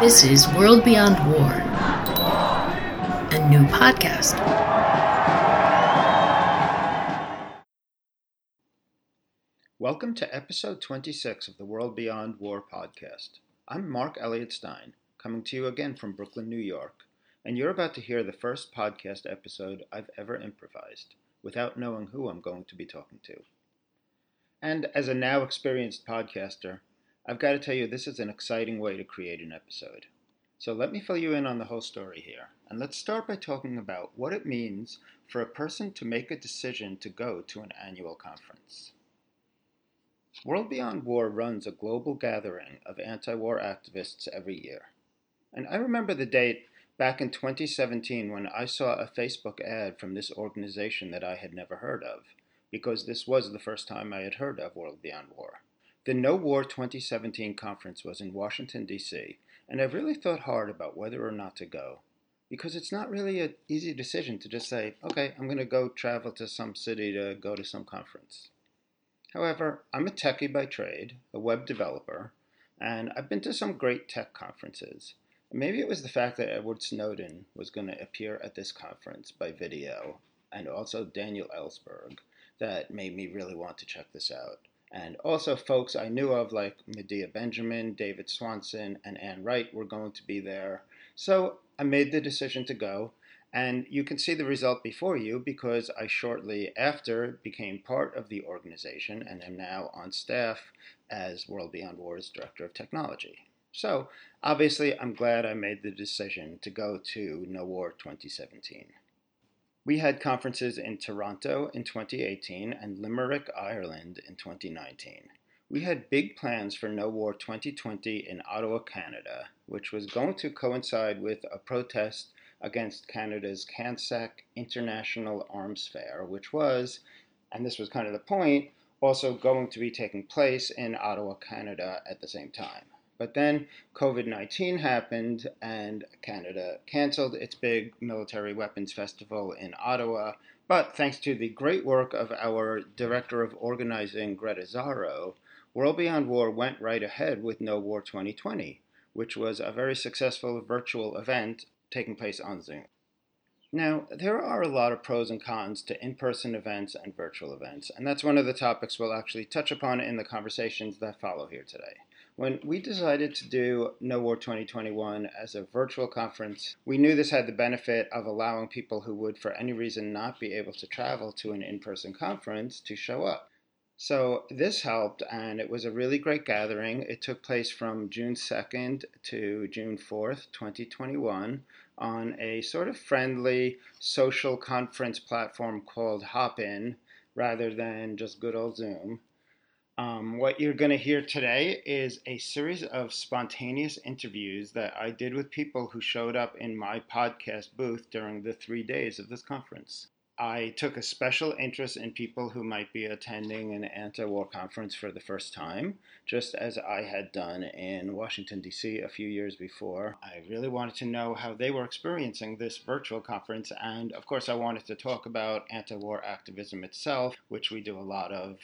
This is World Beyond War, a new podcast. Welcome to episode 26 of the World Beyond War podcast. I'm Marc Eliot Stein, coming to you again from Brooklyn, New York, and you're about to hear the first podcast episode I've ever improvised without knowing who I'm going to be talking to. And as a now experienced podcaster, I've got to tell you, this is an exciting way to create an episode. So let me fill you in on the whole story here. And let's start by talking about what it means for a person to make a decision to go to an annual conference. World Beyond War runs a global gathering of anti war activists every year. And I remember the date back in 2017 when I saw a Facebook ad from this organization that I had never heard of, because this was the first time I had heard of World Beyond War. The No War 2017 conference was in Washington, D.C., and I've really thought hard about whether or not to go. Because it's not really an easy decision to just say, okay, I'm going to go travel to some city to go to some conference. However, I'm a techie by trade, a web developer, and I've been to some great tech conferences. Maybe it was the fact that Edward Snowden was going to appear at this conference by video, and also Daniel Ellsberg, that made me really want to check this out and also folks I knew of like Medea Benjamin, David Swanson, and Ann Wright were going to be there. So I made the decision to go, and you can see the result before you because I shortly after became part of the organization and am now on staff as World Beyond War's Director of Technology. So obviously, I'm glad I made the decision to go to No War 2017. We had conferences in Toronto in 2018 and Limerick, Ireland in 2019. We had big plans for No War 2020 in Ottawa, Canada, which was going to coincide with a protest against Canada's CANSEC International Arms Fair, which was, and this was kind of the point, also going to be taking place in Ottawa, Canada at the same time. But then COVID 19 happened, and Canada canceled its big military weapons festival in Ottawa. But thanks to the great work of our director of organizing, Greta Zarro, World Beyond War went right ahead with No War 2020, which was a very successful virtual event taking place on Zoom. Now, there are a lot of pros and cons to in person events and virtual events, and that's one of the topics we'll actually touch upon in the conversations that follow here today. When we decided to do No War 2021 as a virtual conference, we knew this had the benefit of allowing people who would, for any reason, not be able to travel to an in person conference to show up. So this helped, and it was a really great gathering. It took place from June 2nd to June 4th, 2021, on a sort of friendly social conference platform called Hopin rather than just good old Zoom. Um, what you're going to hear today is a series of spontaneous interviews that I did with people who showed up in my podcast booth during the three days of this conference. I took a special interest in people who might be attending an anti war conference for the first time, just as I had done in Washington, D.C. a few years before. I really wanted to know how they were experiencing this virtual conference, and of course, I wanted to talk about anti war activism itself, which we do a lot of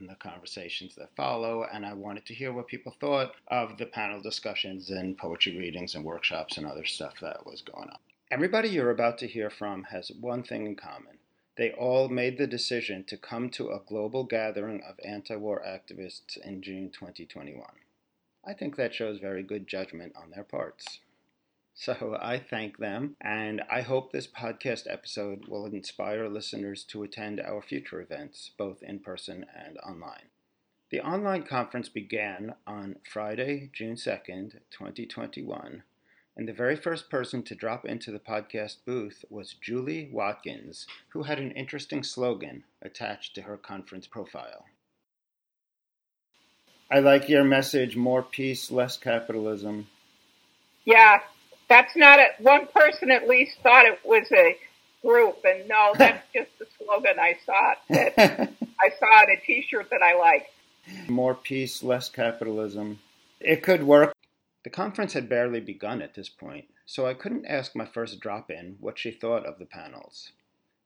in the conversations that follow, and I wanted to hear what people thought of the panel discussions and poetry readings and workshops and other stuff that was going on. Everybody you're about to hear from has one thing in common. They all made the decision to come to a global gathering of anti war activists in June 2021. I think that shows very good judgment on their parts. So I thank them, and I hope this podcast episode will inspire listeners to attend our future events, both in person and online. The online conference began on Friday, June 2nd, 2021, and the very first person to drop into the podcast booth was Julie Watkins, who had an interesting slogan attached to her conference profile. I like your message more peace, less capitalism. Yeah, that's not a one person at least thought it was a group, and no, that's just the slogan I saw. It, that I saw it a T-shirt that I like. More peace, less capitalism. It could work. The conference had barely begun at this point, so I couldn't ask my first drop in what she thought of the panels.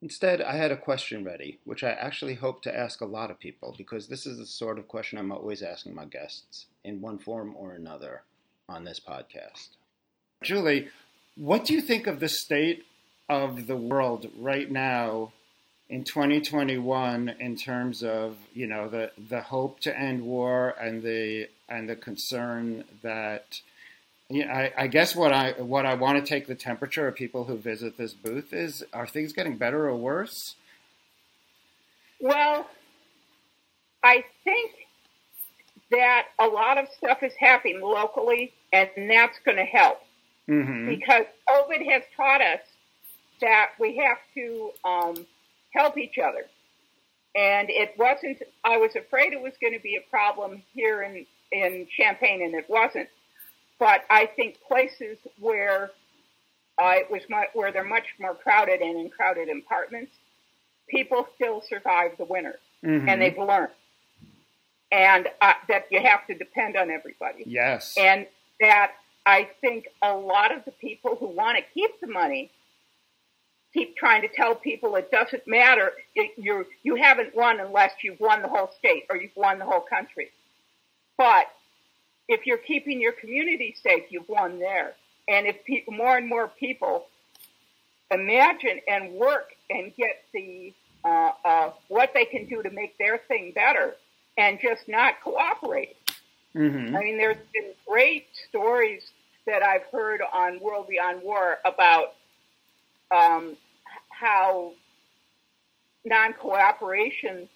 Instead, I had a question ready, which I actually hope to ask a lot of people because this is the sort of question I'm always asking my guests, in one form or another on this podcast. Julie, what do you think of the state of the world right now in 2021 in terms of you know the the hope to end war and the and the concern that you know, I, I guess what I what I want to take the temperature of people who visit this booth is are things getting better or worse? Well, I think that a lot of stuff is happening locally, and that's going to help mm-hmm. because COVID has taught us that we have to um, help each other. And it wasn't, I was afraid it was going to be a problem here in, in Champaign, and it wasn't. But I think places where uh, it was much, where they're much more crowded and in crowded apartments, people still survive the winter, mm-hmm. and they've learned. And uh, that you have to depend on everybody. Yes. And that I think a lot of the people who want to keep the money keep trying to tell people it doesn't matter. You you haven't won unless you've won the whole state or you've won the whole country. But if you're keeping your community safe, you've won there. And if people, more and more people imagine and work and get the uh, uh, what they can do to make their thing better, and just not cooperate. Mm-hmm. I mean, there's been great stories that I've heard on World Beyond War about um, how non cooperation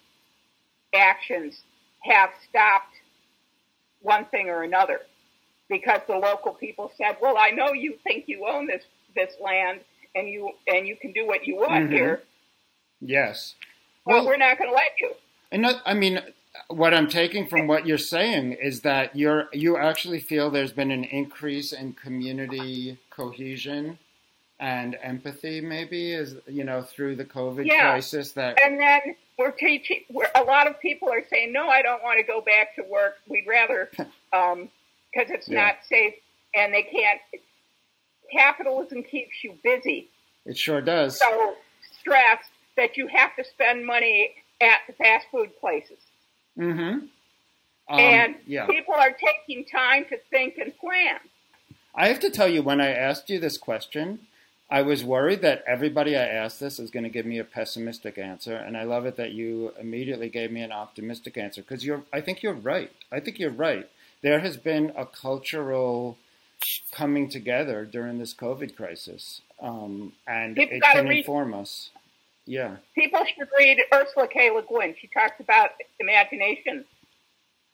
actions have stopped one thing or another because the local people said, "Well, I know you think you own this this land and you and you can do what you want mm-hmm. here." Yes. Well, we're not going to let you. And not, I mean, what I'm taking from what you're saying is that you're you actually feel there's been an increase in community cohesion and empathy maybe is you know through the covid yeah. crisis that and then we're teaching we're, a lot of people are saying no i don't want to go back to work. We'd rather um because it's Yeah. not safe. And they can't capitalism keeps you busy. It sure does. So stressed that you have to spend money at the fast food places mm-hmm um, and yeah people are taking time to think and plan i have to tell you when i asked you this question I was worried that everybody I asked this is going to give me a pessimistic answer, and I love it that you immediately gave me an optimistic answer because you're. I think you're right. I think you're right. There has been a cultural coming together during this COVID crisis, um, and it can read- inform us. Yeah, people should read Ursula K. Le Guin. She talks about imagination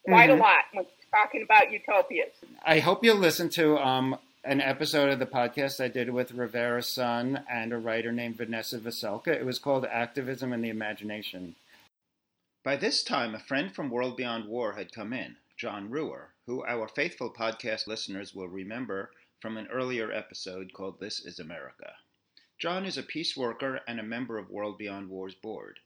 quite Mhm. a lot when she's talking about utopias. I hope you'll listen to um, an episode of the podcast I did with Rivera Sun and a writer named Vanessa Veselka. It was called Activism and the Imagination. By this time, a friend from World Beyond War had come in, John Reuwer, who our faithful podcast listeners will remember from an earlier episode called This is America. John is a peace worker and a member of World Beyond War's board.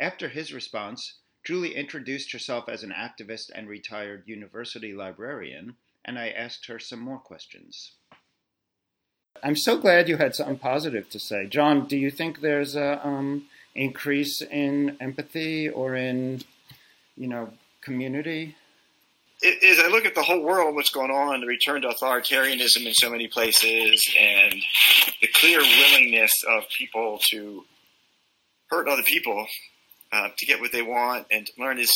After his response, Julie introduced herself as an activist and retired university librarian, and I asked her some more questions. I'm so glad you had something positive to say. John, do you think there's a um, increase in empathy or in, you know, community? As I look at the whole world, what's going on, the return to authoritarianism in so many places, and the clear willingness of people to hurt other people uh, to get what they want and to learn is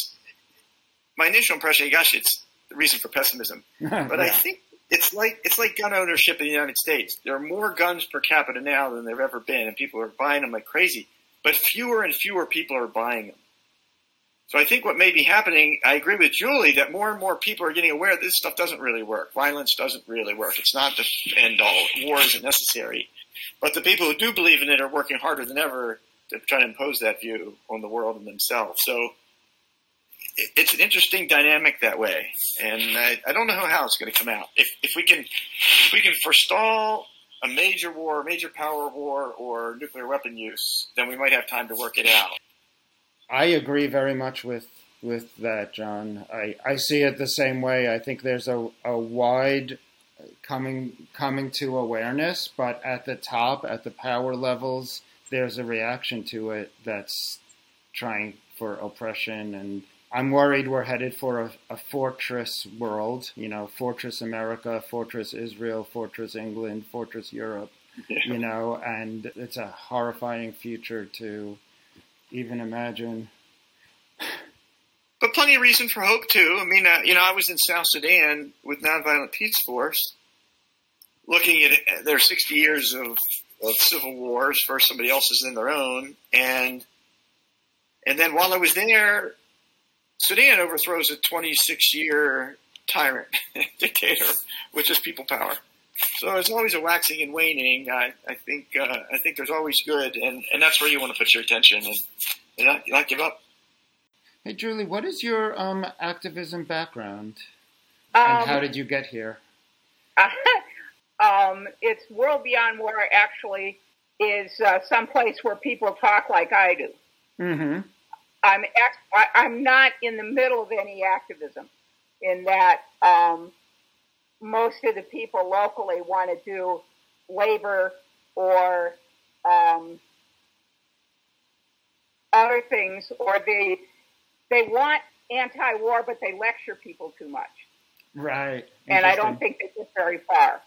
my initial impression. Gosh, it's the reason for pessimism. But I think it's like it's like gun ownership in the United States. There are more guns per capita now than there've ever been, and people are buying them like crazy. But fewer and fewer people are buying them. So I think what may be happening, I agree with Julie that more and more people are getting aware that this stuff doesn't really work. Violence doesn't really work. It's not the end all. War isn't necessary. But the people who do believe in it are working harder than ever to try to impose that view on the world and themselves. So it's an interesting dynamic that way, and I, I don't know how it's going to come out. If, if we can, if we can forestall a major war, major power war, or nuclear weapon use, then we might have time to work it out. I agree very much with with that, John. I, I see it the same way. I think there's a, a wide coming coming to awareness, but at the top, at the power levels, there's a reaction to it that's trying for oppression and I'm worried we're headed for a, a, fortress world, you know, fortress America, fortress Israel, fortress England, fortress Europe, yeah. you know, and it's a horrifying future to even imagine. But plenty of reason for hope too. I mean, uh, you know, I was in South Sudan with Nonviolent Peace Force, looking at their 60 years of, of civil wars versus somebody else's in their own, and and then while I was there, Sudan overthrows a 26 year tyrant dictator with just people power. So it's always a waxing and waning. I, I think uh, I think there's always good, and, and that's where you want to put your attention and, and not, not give up. Hey, Julie, what is your um, activism background, and um, how did you get here? um, it's World Beyond War. Actually, is uh, someplace where people talk like I do. Mm-hmm. I'm ex- I'm not in the middle of any activism, in that um, most of the people locally want to do labor or um, other things, or they they want anti-war, but they lecture people too much. Right. And I don't think they get very far.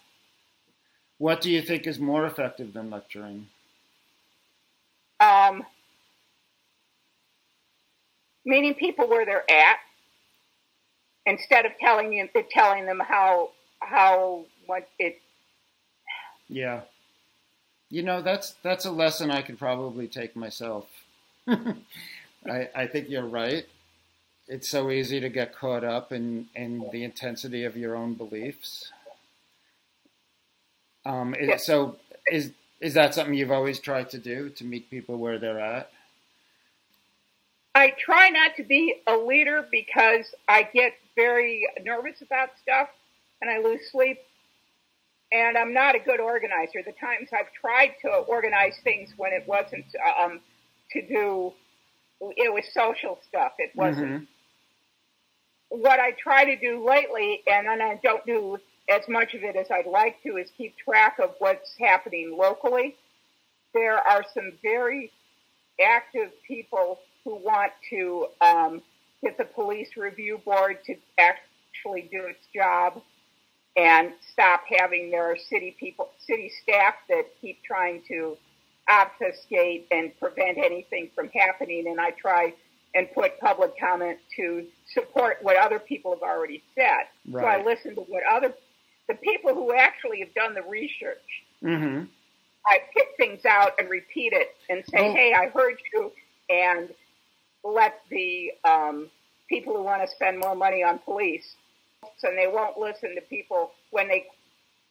What do you think is more effective than lecturing? Um, meeting people where they're at instead of telling you telling them how how what it yeah. You know that's that's a lesson i could probably take myself. I, I think you're right. It's so easy to get caught up in in the intensity of your own beliefs. Um yeah. so is is that something you've always tried to do to meet people where they're at? I try not to be a leader because I get very nervous about stuff and I lose sleep. And I'm not a good organizer. The times I've tried to organize things when it wasn't um, to do, it was social stuff. It wasn't. Mm-hmm. What I try to do lately, and then I don't do as much of it as I'd like to, is keep track of what's happening locally. There are some very active people who want to um, get the police review board to actually do its job and stop having their city people, city staff that keep trying to obfuscate and prevent anything from happening. And I try and put public comment to support what other people have already said. Right. So I listen to what other the people who actually have done the research. Mm-hmm. I pick things out and repeat it and say, well, "Hey, I heard you," and let the um, people who want to spend more money on police, and they won't listen to people when they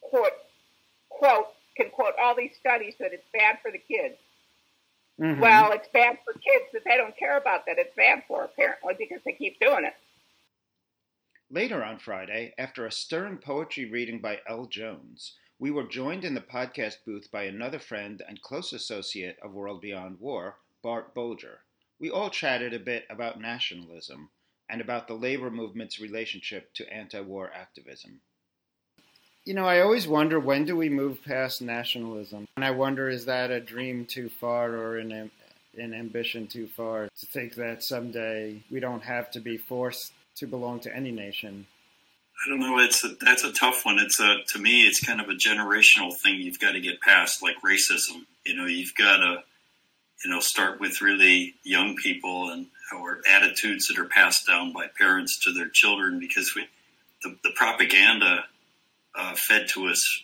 quote quote can quote all these studies that it's bad for the kids. Mm-hmm. Well, it's bad for kids that they don't care about that it's bad for apparently because they keep doing it. Later on Friday, after a stirring poetry reading by L. Jones, we were joined in the podcast booth by another friend and close associate of World Beyond War, Bart Bolger we all chatted a bit about nationalism and about the labor movement's relationship to anti war activism. You know, I always wonder when do we move past nationalism? And I wonder is that a dream too far or an, an ambition too far to think that someday we don't have to be forced to belong to any nation? I don't know. It's a, that's a tough one. It's a to me, it's kind of a generational thing. You've got to get past, like racism. You know, you've got to you know, start with really young people and or attitudes that are passed down by parents to their children because we, the, the propaganda uh, fed to us.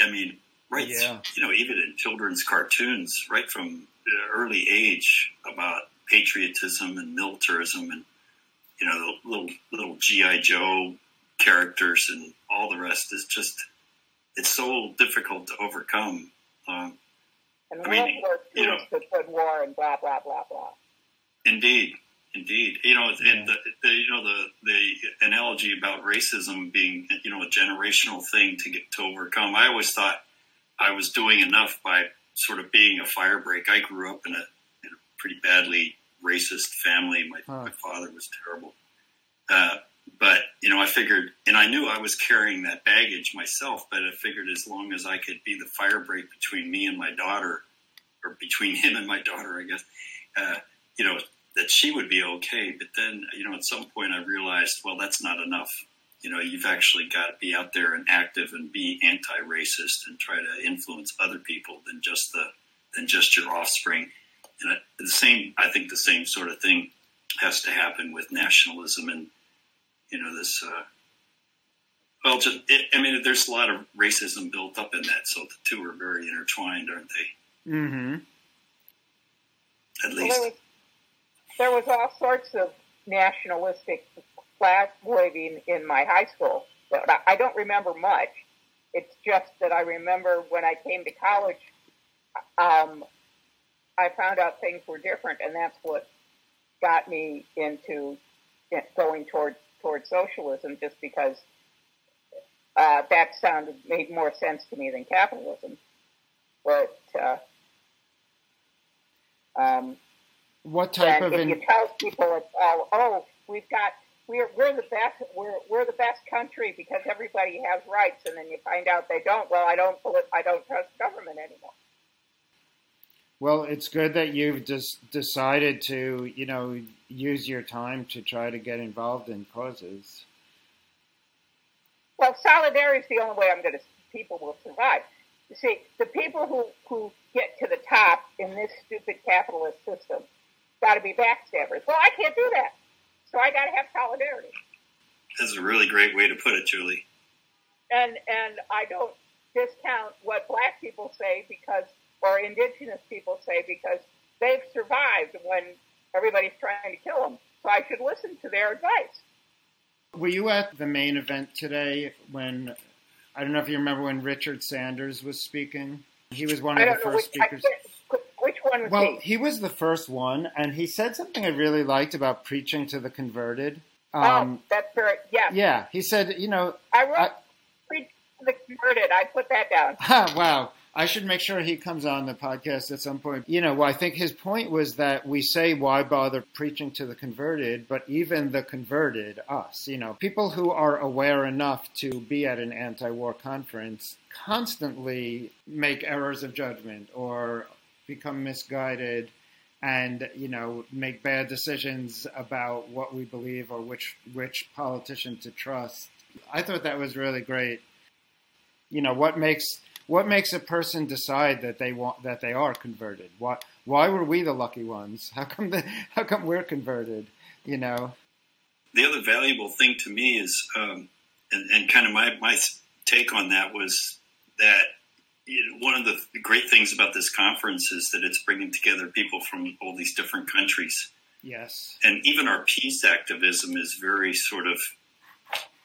I mean, right? Yeah. You know, even in children's cartoons, right from early age about patriotism and militarism and you know the little little GI Joe characters and all the rest is just it's so difficult to overcome. Um, and I mean, you know, the good war and blah blah blah blah. Indeed, indeed. You know, yeah. the, the, you know the the analogy about racism being you know a generational thing to get to overcome. I always thought I was doing enough by sort of being a firebreak. I grew up in a, in a pretty badly racist family. My, huh. my father was terrible. Uh, but you know, I figured, and I knew I was carrying that baggage myself. But I figured, as long as I could be the fire break between me and my daughter, or between him and my daughter, I guess, uh, you know, that she would be okay. But then, you know, at some point I realized, well, that's not enough. You know, you've actually got to be out there and active and be anti-racist and try to influence other people than just the than just your offspring. And the same, I think, the same sort of thing has to happen with nationalism and you know this. Uh, well, just it, I mean, there's a lot of racism built up in that, so the two are very intertwined, aren't they? Mm-hmm. At least. Well, there, was, all sorts of nationalistic flag waving in my high school. But I don't remember much. It's just that I remember when I came to college, um, I found out things were different, and that's what got me into going toward toward socialism, just because uh, that sounded made more sense to me than capitalism. But uh, um, what type of if in- you tell people it's all oh we've got we're we're the best we're we're the best country because everybody has rights and then you find out they don't well I don't I don't trust government anymore. Well, it's good that you've just decided to, you know, use your time to try to get involved in causes. Well, solidarity is the only way I'm going to people will survive. You see, the people who who get to the top in this stupid capitalist system got to be backstabbers. Well, I can't do that, so I got to have solidarity. That's a really great way to put it, Julie. And and I don't discount what black people say because or indigenous people say because they've survived when everybody's trying to kill them. So I should listen to their advice. Were you at the main event today when I don't know if you remember when Richard Sanders was speaking? He was one of the first which, speakers. I, which one was well, he? he was the first one, and he said something I really liked about preaching to the converted. Oh, Um, that's very yeah. yeah, he said, you know, I wrote I- preach to the converted. I put that down. wow. I should make sure he comes on the podcast at some point. You know, well, I think his point was that we say, why bother preaching to the converted? But even the converted, us, you know, people who are aware enough to be at an anti war conference constantly make errors of judgment or become misguided and you know make bad decisions about what we believe or which which politician to trust i thought that was really great you know what makes what makes a person decide that they want that they are converted? Why why were we the lucky ones? How come the, how come we're converted? You know. The other valuable thing to me is, um, and, and kind of my my take on that was that one of the great things about this conference is that it's bringing together people from all these different countries. Yes. And even our peace activism is very sort of,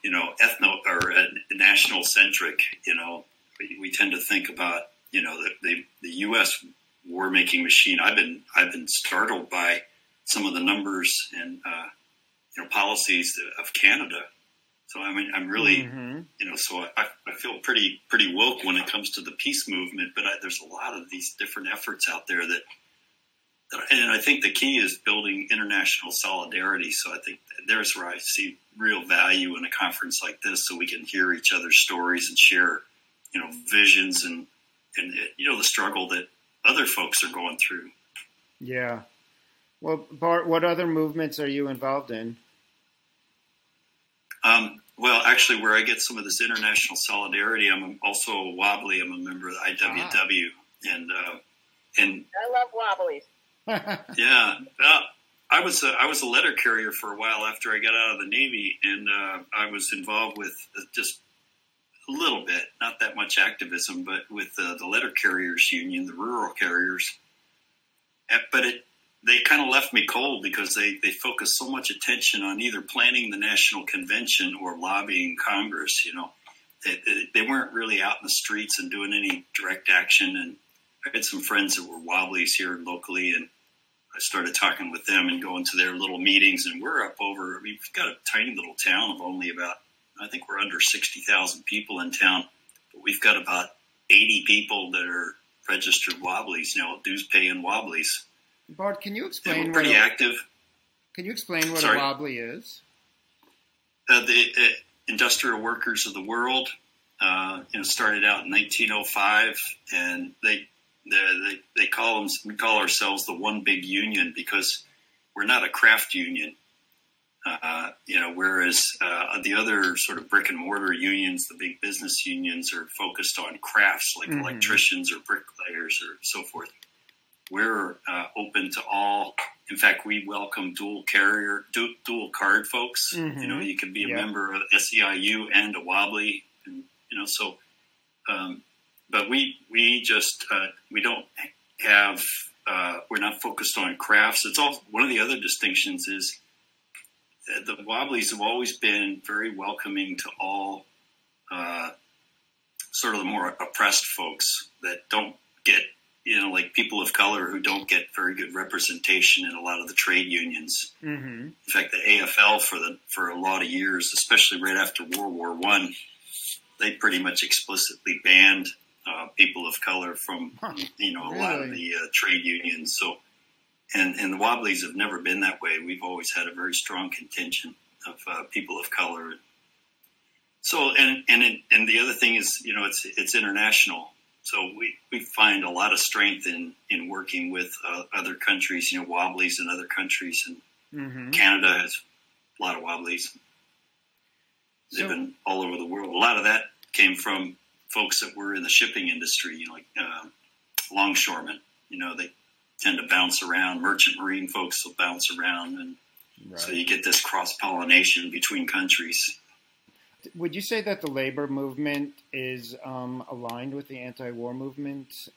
you know, ethno or uh, national centric. You know, we, we tend to think about you know the, the, the U.S. war making machine. I've been I've been startled by some of the numbers and uh, you know policies of Canada. So I mean I'm really Mm-hmm. you know so I, I feel pretty pretty woke when it comes to the peace movement. But I, there's a lot of these different efforts out there that. that And I think the key is building international solidarity. So I think there's where I see real value in a conference like this, so we can hear each other's stories and share you know visions and and you know the struggle that other folks are going through. Yeah. Well, Bart, what other movements are you involved in? Um, well, actually, where I get some of this international solidarity, I'm also a wobbly. I'm a member of the IWW, and uh, and I love wobblies. yeah, uh, I was a, I was a letter carrier for a while after I got out of the Navy, and uh, I was involved with just a little bit, not that much activism, but with uh, the letter carriers union, the rural carriers. Uh, But it they kind of left me cold because they they focused so much attention on either planning the national convention or lobbying Congress. You know, they, they, they weren't really out in the streets and doing any direct action. And I had some friends that were wobblies here locally, and I started talking with them and going to their little meetings. And we're up over. I mean, we've got a tiny little town of only about I think we're under 60,000 people in town, but we've got about 80 people that are registered wobblies now, dues paying wobblies. Bart, can you explain were what pretty a, active. can you explain what Sorry. a wobbly is? Uh, the uh, Industrial Workers of the World, uh, you know, started out in 1905, and they they they, call them we call ourselves the one big union because we're not a craft union. Uh, you know, whereas uh, the other sort of brick and mortar unions, the big business unions, are focused on crafts like Mhm. electricians or bricklayers or so forth. We're uh, open to all. In fact, we welcome dual carrier, du- dual card folks. Mhm. You know, you can be a member of SEIU and a Wobbly, and you know, so. Um, but we we just uh, we don't have uh, we're not focused on crafts. It's all one of the other distinctions is the Wobblies have always been very welcoming to all uh, sort of the more oppressed folks that don't get you know like people of color who don't get very good representation in a lot of the trade unions. Mm-hmm. In fact, the AFL for the for a lot of years, especially right after World War One, they pretty much explicitly banned uh, people of color from Huh. you know a lot of the uh, trade unions. So, and and the Wobblies have never been that way. We've always had a very strong contingent of uh, people of color. So, and and and the other thing is, you know, it's it's international. So we, we find a lot of strength in, in working with uh, other countries, you know, Wobblies in other countries, and Mm-hmm. Canada has a lot of Wobblies. They've So- been all over the world. A lot of that came from folks that were in the shipping industry, you know, like uh, longshoremen. You know, they tend to bounce around. Merchant marine folks will bounce around, and so you get this cross pollination between countries. Would you say that the labor movement is um, aligned with the anti-war movement?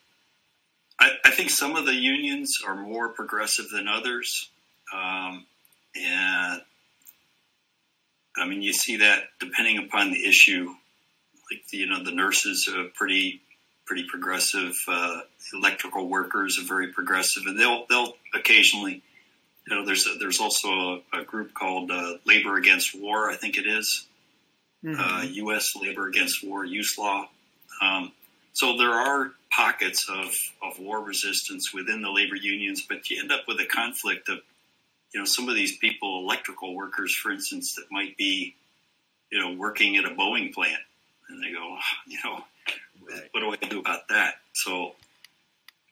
I, I think some of the unions are more progressive than others, um, and I mean you see that depending upon the issue. Like the, you know, the nurses are pretty pretty progressive. Uh, electrical workers are very progressive, and they'll they'll occasionally. You know, there's a, there's also a, a group called uh, Labor Against War. I think it is Mhm. uh, U.S. Labor Against War USLAW. Um, so there are pockets of, of war resistance within the labor unions, but you end up with a conflict of, you know, some of these people, electrical workers, for instance, that might be, you know, working at a Boeing plant, and they go, you know, Right. what do I do about that? So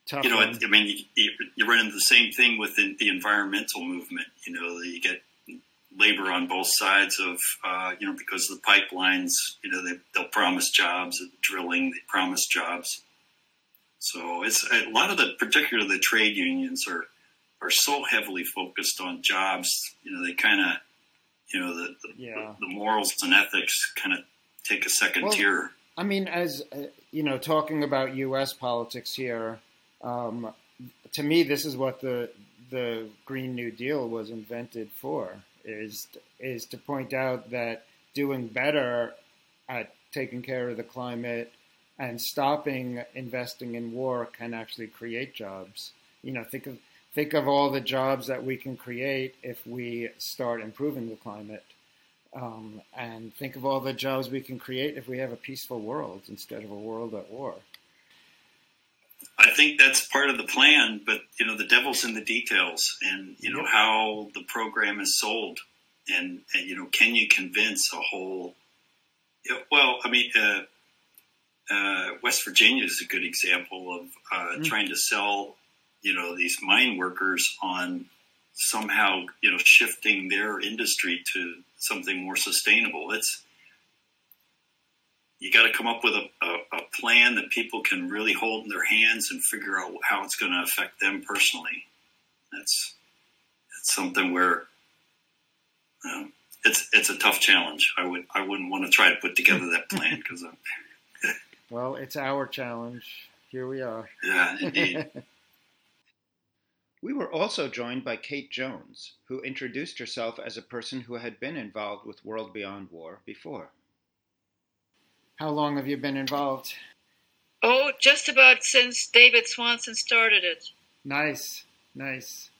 Tough you know, one. I mean, you, you, you run into the same thing with the, the environmental movement. You know, you get labor on both sides of, uh, you know, because of the pipelines. You know, they, they'll promise jobs, at drilling, they promise jobs. So it's a lot of the, particularly the trade unions are are so heavily focused on jobs. You know, they kind of, you know, the, the, Yeah. the morals and ethics kind of take a second Well, tier. I mean, as uh, you know, talking about U.S. politics here, um, to me, this is what the the Green New Deal was invented for is is to point out that doing better at taking care of the climate and stopping investing in war can actually create jobs. You know, think of think of all the jobs that we can create if we start improving the climate. Um, and think of all the jobs we can create if we have a peaceful world instead of a world at war. I think that's part of the plan, but you know the devil's in the details, and you know Yep. how the program is sold, and, and you know can you convince a whole? Well, I mean, uh, uh, West Virginia is a good example of uh, Mm. trying to sell, you know, these mine workers on somehow you know shifting their industry to something more sustainable. It's you got to come up with a, a, a plan that people can really hold in their hands and figure out how it's going to affect them personally. That's it's something where um, it's it's a tough challenge. I would I wouldn't want to try to put together that plan because Well, it's our challenge. Here we are. yeah, indeed. We were also joined by Kate Jones, who introduced herself as a person who had been involved with World Beyond War before. How long have you been involved? Oh, just about since David Swanson started it. Nice, nice.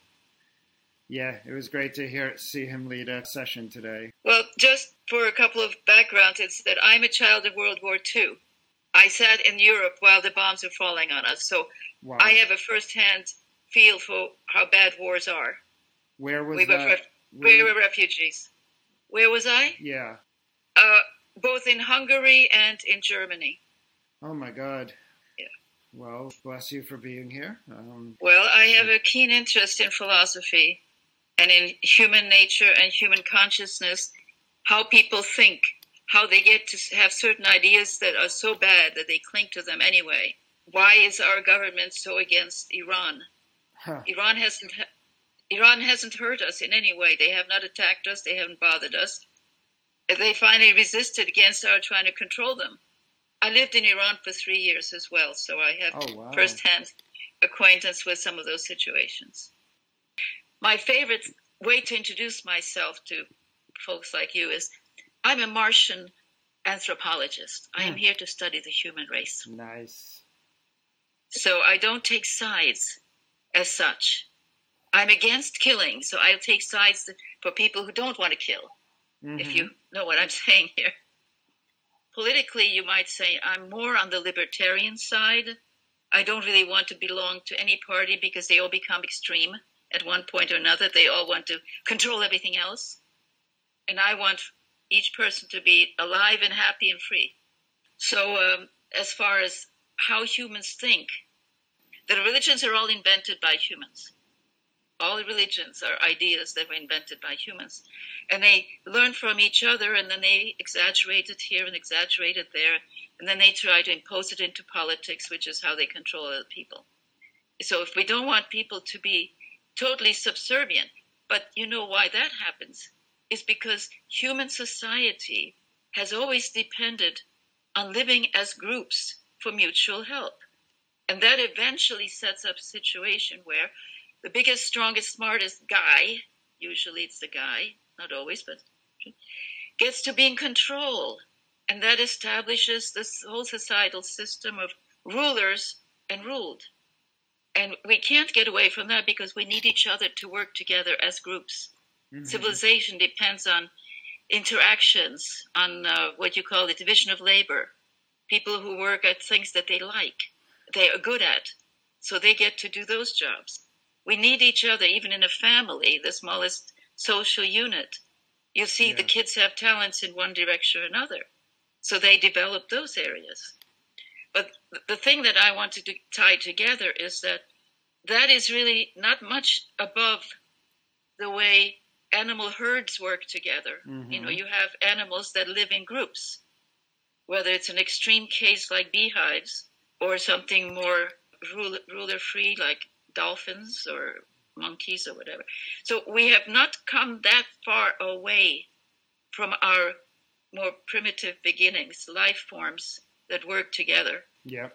Yeah, it was great to hear see him lead a session today. Well, just for a couple of backgrounds, it's that I'm a child of World War II. I sat in Europe while the bombs were falling on us, so Wow. I have a first-hand feel for how bad wars are. Where was we were that? ref- Where- we were refugees. Where was I? yeah. Both in Hungary and in Germany. Oh my God. Yeah. Well, bless you for being here. Um, Well, I have a keen interest in philosophy, and in human nature and human consciousness, how people think, how they get to have certain ideas that are so bad that they cling to them anyway. Why is our government so against Iran? Huh. Iran hasn't Iran hasn't hurt us in any way. They have not attacked us. They haven't bothered us. They finally resisted against our trying to control them. I lived in Iran for three years as well, so I have oh, wow. firsthand acquaintance with some of those situations. My favorite way to introduce myself to folks like you is I'm a Martian anthropologist. I am hmm. here to study the human race. Nice. So I don't take sides as such. I'm against killing, so I'll take sides for people who don't want to kill, mm-hmm. if you know what I'm saying here. Politically, you might say I'm more on the libertarian side. I don't really want to belong to any party because they all become extreme at one point or another. They all want to control everything else. And I want each person to be alive and happy and free. So, um, as far as how humans think, the religions are all invented by humans. All religions are ideas that were invented by humans. And they learn from each other and then they exaggerate it here and exaggerate it there. And then they try to impose it into politics, which is how they control other people. So if we don't want people to be totally subservient, but you know why that happens? Is because human society has always depended on living as groups for mutual help. And that eventually sets up a situation where the biggest, strongest, smartest guy, usually it's the guy, not always, but gets to be in control. And that establishes this whole societal system of rulers and ruled. And we can't get away from that because we need each other to work together as groups. Mm-hmm. Civilization depends on interactions, on uh, what you call the division of labor. People who work at things that they like they are good at. So they get to do those jobs. We need each other, even in a family, the smallest social unit. You see, yeah. the kids have talents in one direction or another. So they develop those areas. But the thing that I wanted to tie together is that that is really not much above the way animal herds work together. Mm-hmm. You know, mm-hmm. you have animals that live in groups, whether it's an extreme case like beehives or something more ruler free like dolphins or monkeys or whatever. So we have not come that far away from our more primitive beginnings, life forms that work together. Yeah.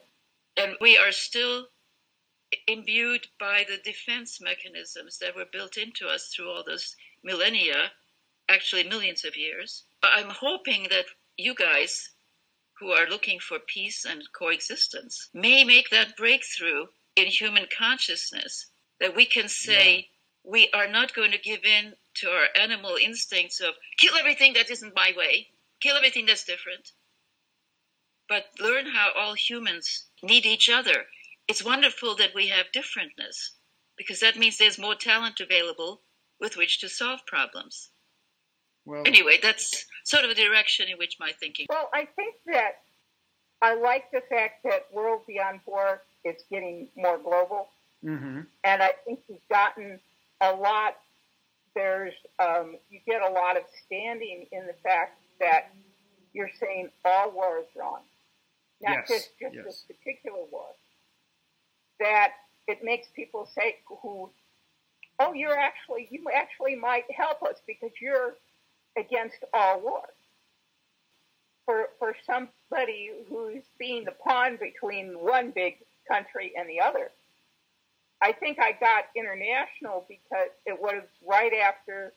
And we are still imbued by the defense mechanisms that were built into us through all those millennia, actually millions of years. I'm hoping that you guys who are looking for peace and coexistence may make that breakthrough in human consciousness that we can say yeah. we are not going to give in to our animal instincts of kill everything that isn't my way, kill everything that's different, but learn how all humans need each other. It's wonderful that we have differentness because that means there's more talent available with which to solve problems. Well, anyway, that's sort of a direction in which my thinking. Well, I think that I like the fact that World Beyond War is getting more global, mm-hmm. and I think you've gotten a lot. There's um, you get a lot of standing in the fact that you're saying all war is wrong, not yes. just just yes. this particular war. That it makes people say who, oh, you're actually you actually might help us because you're against all war. For, for somebody who's being the pawn between one big country and the other, I think I got international because it was right after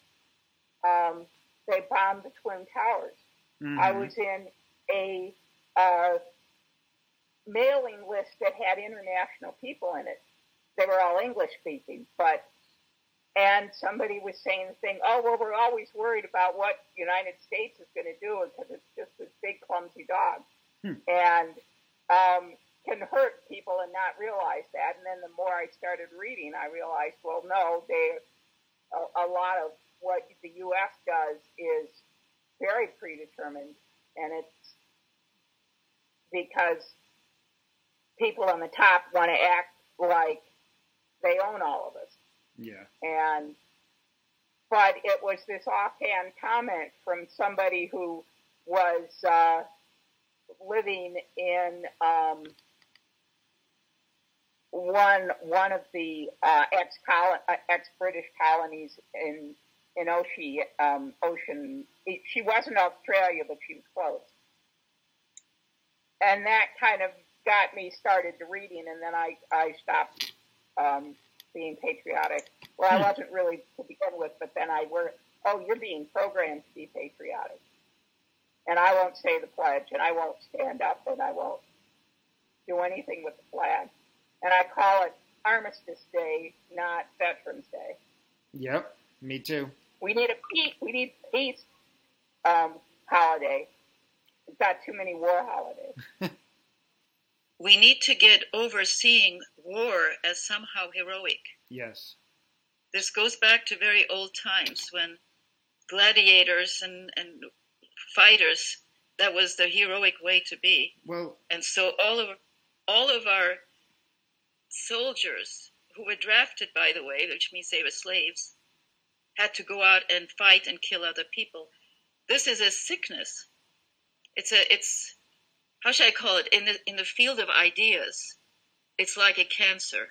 um, they bombed the Twin Towers. Mm-hmm. I was in a uh, mailing list that had international people in it. They were all English speaking, but and somebody was saying the thing, oh, well, we're always worried about what the United States is going to do because it's just this big, clumsy dog. Hmm. And um, can hurt people and not realize that. And then the more I started reading, I realized, well, no, they, a, a lot of what the U.S. does is very predetermined. And it's because people on the top want to act like they own all of us. Yeah. And but it was this offhand comment from somebody who was uh, living in um, one one of the uh, ex uh, ex British colonies in in Ocean um, Ocean. She wasn't Australia, but she was close, and that kind of got me started to reading, and then I I stopped um, being patriotic. Well, I hmm. wasn't really to begin with, but then I were. Oh, you're being programmed to be patriotic and I won't say the pledge, and I won't stand up, and I won't do anything with the flag. And I call it Armistice Day, not Veterans Day. Yep, me too. We need a peace. We need peace um, holiday. We've got too many war holidays. we need to get over seeing war as somehow heroic. Yes. This goes back to very old times when gladiators and, and fighters. That was the heroic way to be. Well, and so all of all of our soldiers who were drafted, by the way, which means they were slaves, had to go out and fight and kill other people. This is a sickness. It's a it's how should I call it in the in the field of ideas. It's like a cancer.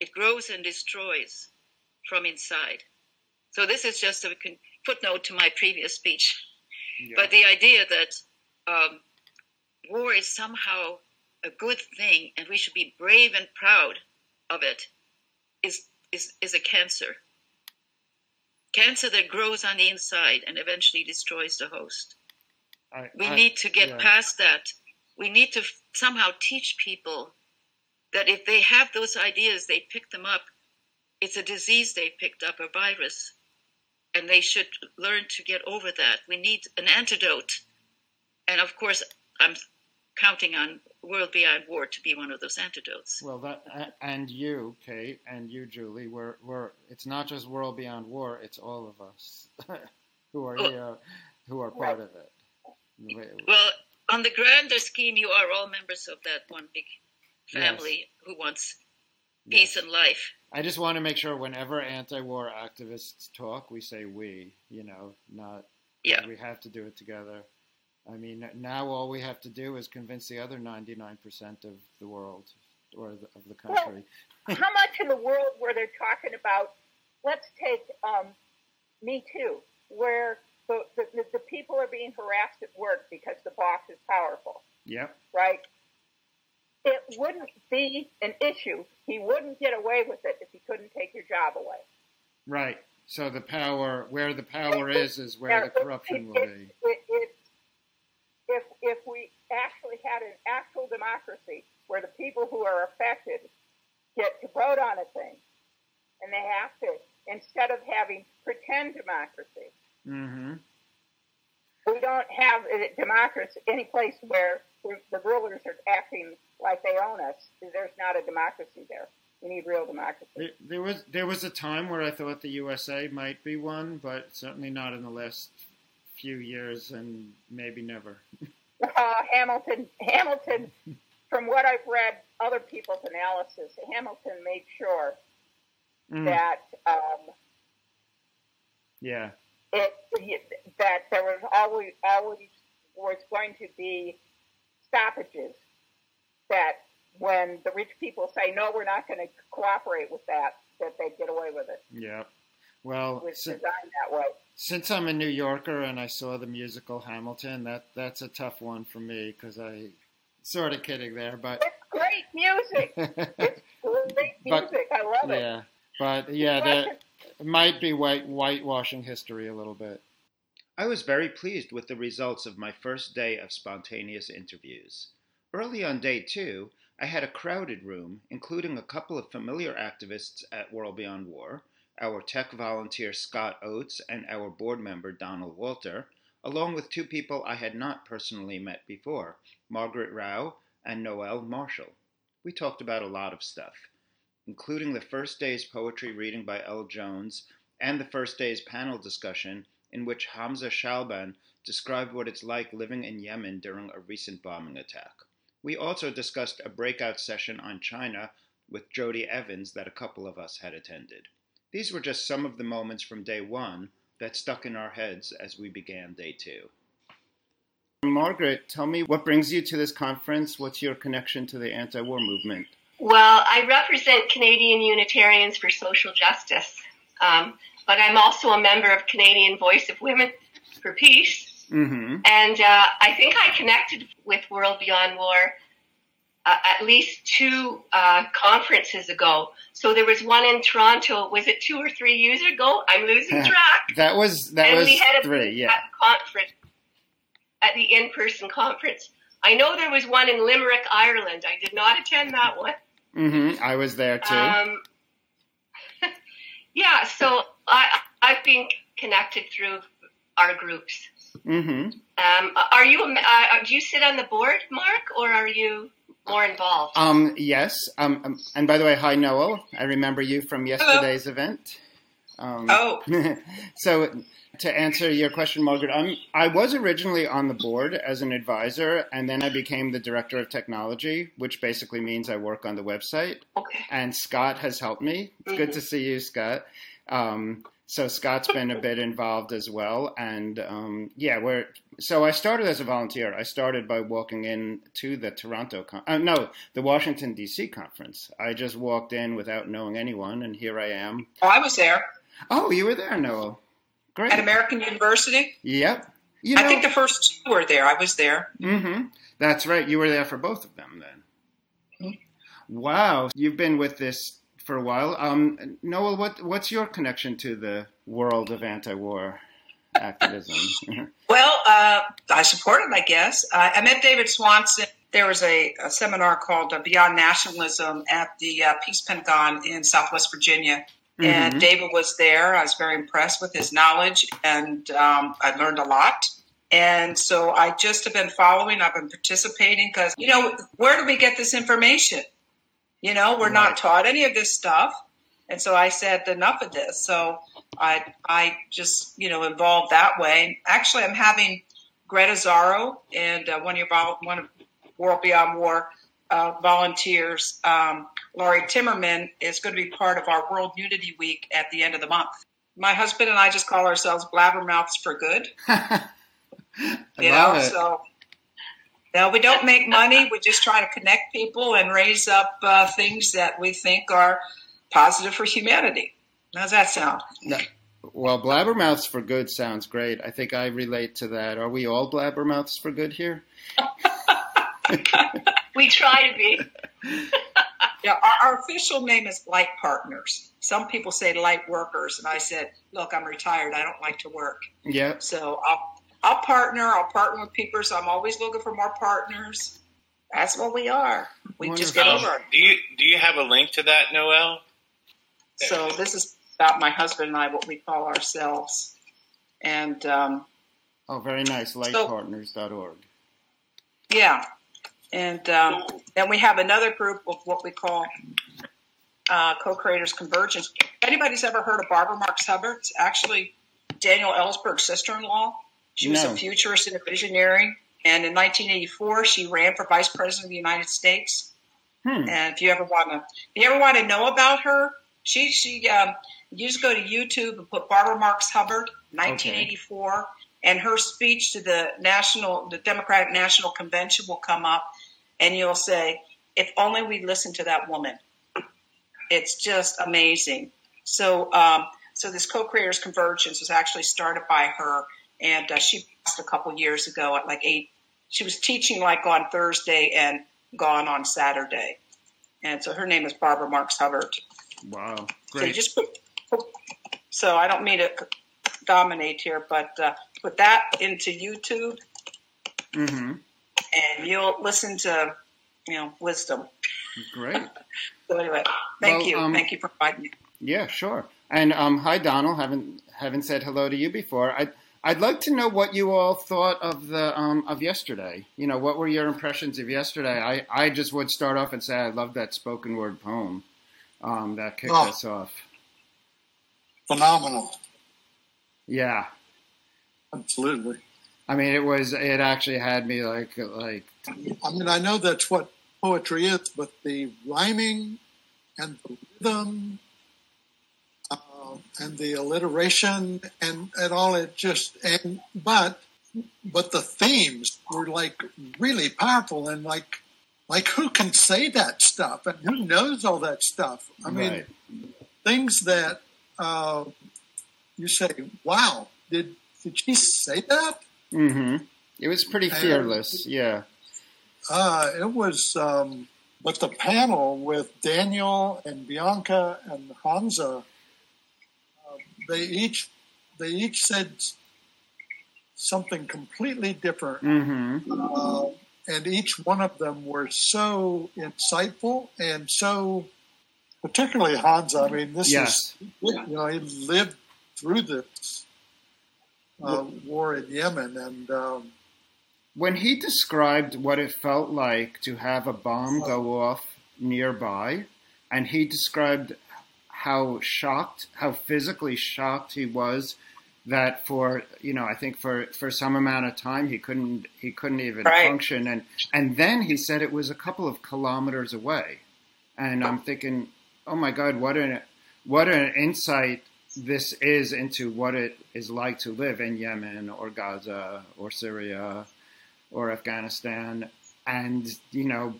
It grows and destroys from inside. So this is just a footnote to my previous speech. But the idea that um, war is somehow a good thing and we should be brave and proud of it is, is, is a cancer. Cancer that grows on the inside and eventually destroys the host. I, we I, need to get yeah. past that. We need to f- somehow teach people that if they have those ideas, they pick them up. It's a disease they picked up, a virus and they should learn to get over that. We need an antidote. And of course, I'm counting on World Beyond War to be one of those antidotes. Well, that and you, Kate, and you, Julie, we're, we're it's not just World Beyond War; it's all of us who are well, here, who are part of it. Well, on the grander scheme, you are all members of that one big family yes. who wants peace yes. and life. I just want to make sure whenever anti-war activists talk, we say we, you know, not yeah. we have to do it together. I mean, now all we have to do is convince the other 99% of the world or the, of the country. Well, how much in the world were they talking about? Let's take um, Me Too, where the, the, the people are being harassed at work because the boss is powerful. Yep. Right? it wouldn't be an issue. He wouldn't get away with it if he couldn't take your job away. Right. So the power, where the power is, is where the corruption will be. if if we actually had an actual democracy where the people who are affected get to vote on a thing, and they have to instead of having pretend democracy. Mm-hmm. We don't have a democracy any place where the rulers are acting like they own us. There's not a democracy there. We need real democracy. There, there was there was a time where I thought the USA might be one, but certainly not in the last few years, and maybe never. uh, Hamilton, Hamilton. From what I've read, other people's analysis, Hamilton made sure mm. that um, yeah, it, that there was always always was going to be stoppages that when the rich people say, no, we're not going to cooperate with that, that they get away with it. Yeah. Well, it's since, designed that way. Since I'm a New Yorker and I saw the musical Hamilton, that that's a tough one for me because I sort of kidding there, but it's great music. it's great music. But, I love it. Yeah, but yeah, that might be white whitewashing history a little bit. I was very pleased with the results of my first day of spontaneous interviews. Early on day two, I had a crowded room, including a couple of familiar activists at World Beyond War, our tech volunteer Scott Oates and our board member Donald Walter, along with two people I had not personally met before, Margaret Rao and Noel Marshall. We talked about a lot of stuff, including the first day's poetry reading by L. Jones and the first day's panel discussion in which Hamza Shaiban described what it's like living in Yemen during a recent bombing attack. We also discussed a breakout session on China with Jodie Evans that a couple of us had attended. These were just some of the moments from day one that stuck in our heads as we began day two. Margaret, tell me what brings you to this conference? What's your connection to the anti war movement? Well, I represent Canadian Unitarians for Social Justice, um, but I'm also a member of Canadian Voice of Women for Peace. Mm-hmm. And uh, I think I connected with World Beyond War uh, at least two uh, conferences ago. So there was one in Toronto. Was it two or three years ago? I'm losing track. that was that and was we had a three. Yeah. Conference at the in-person conference. I know there was one in Limerick, Ireland. I did not attend that one. Mm-hmm. I was there too. Um, yeah, so I I've been connected through our groups. Mm-hmm. Um, are you? Uh, do you sit on the board, Mark, or are you more involved? Um, yes. Um, um, and by the way, hi Noel. I remember you from yesterday's Hello. event. Um, oh. so to answer your question, Margaret, I'm, I was originally on the board as an advisor, and then I became the director of technology, which basically means I work on the website. Okay. And Scott has helped me. It's mm-hmm. good to see you, Scott. Um, so Scott's been a bit involved as well, and um, yeah, we're so I started as a volunteer. I started by walking in to the Toronto, con- uh, no, the Washington D.C. conference. I just walked in without knowing anyone, and here I am. Oh, I was there. Oh, you were there, Noel. Great. At American University? Yep. You know, I think the first two were there. I was there. Mm-hmm. That's right. You were there for both of them then. Mm-hmm. Wow. You've been with this for a while. Um, Noel, what, what's your connection to the world of anti-war activism? well, uh, I support it, I guess. Uh, I met David Swanson. There was a, a seminar called uh, Beyond Nationalism at the uh, Peace Pentagon in Southwest Virginia Mm-hmm. And David was there. I was very impressed with his knowledge, and um, I learned a lot. And so I just have been following. I've been participating because you know where do we get this information? You know, we're right. not taught any of this stuff. And so I said enough of this. So I I just you know involved that way. Actually, I'm having Greta Zarro and uh, one of your one of World Beyond War uh, volunteers, um, Laurie Timmerman, is going to be part of our World Unity Week at the end of the month. My husband and I just call ourselves blabbermouths for good. you know, it. so no, we don't make money. We just try to connect people and raise up uh, things that we think are positive for humanity. How's that sound? No. Well, blabbermouths for good sounds great. I think I relate to that. Are we all blabbermouths for good here? we try to be. yeah, our, our, official name is Light Partners. Some people say Light Workers, and I said, "Look, I'm retired. I don't like to work." Yeah. So I'll I'll partner. I'll partner with people. So I'm always looking for more partners. That's what we are. We Wonderful. just get over it. Do you do you have a link to that, Noel? So this is about my husband and I, what we call ourselves, and. Um, oh, very nice. Lightpartners.org. So, yeah, and um, then we have another group of what we call uh, co-creators convergence. If anybody's ever heard of Barbara Marx Hubbard? It's actually Daniel Ellsberg's sister-in-law. She was no. a futurist and a visionary. And in 1984, she ran for vice president of the United States. Hmm. And if you ever want to, if you ever want to know about her, she she um, you just go to YouTube and put Barbara Marx Hubbard, 1984, okay. and her speech to the national, the Democratic National Convention will come up and you'll say, if only we listened to that woman. It's just amazing. So, um, so this co-creators convergence was actually started by her, and uh, she passed a couple years ago at like eight. She was teaching like on Thursday and gone on Saturday, and so her name is Barbara Marx Hubbard. Wow, great! So just so I don't mean to dominate here, but uh, put that into YouTube. Mm-hmm and you'll listen to you know wisdom. Great. so anyway, thank well, you, um, thank you for inviting me. Yeah, sure. And um, hi, Donald. Haven't haven't said hello to you before. I. I'd like to know what you all thought of the um, of yesterday. You know, what were your impressions of yesterday? I, I just would start off and say I love that spoken word poem um, that kicked oh, us off. Phenomenal. Yeah. Absolutely. I mean, it was. It actually had me like like. I mean, I know that's what poetry is, but the rhyming and the rhythm, and the alliteration and, and all it just and but but the themes were like really powerful and like like who can say that stuff? And who knows all that stuff? I mean things that uh, you say wow did did she say that? Mm-hmm. It was pretty fearless and, yeah. Uh, it was um, but the panel with daniel and bianca and hansa they each they each said something completely different. Mm-hmm. Uh, and each one of them were so insightful and so, particularly Hansa. I mean, this yes. is, you know, he lived through this uh, war in Yemen. And um, when he described what it felt like to have a bomb go off nearby, and he described how shocked, how physically shocked he was that for you know I think for for some amount of time he couldn't he couldn't even right. function. And and then he said it was a couple of kilometers away. And I'm thinking oh my god what an what an insight this is into what it is like to live in Yemen or Gaza or Syria or Afghanistan. And you know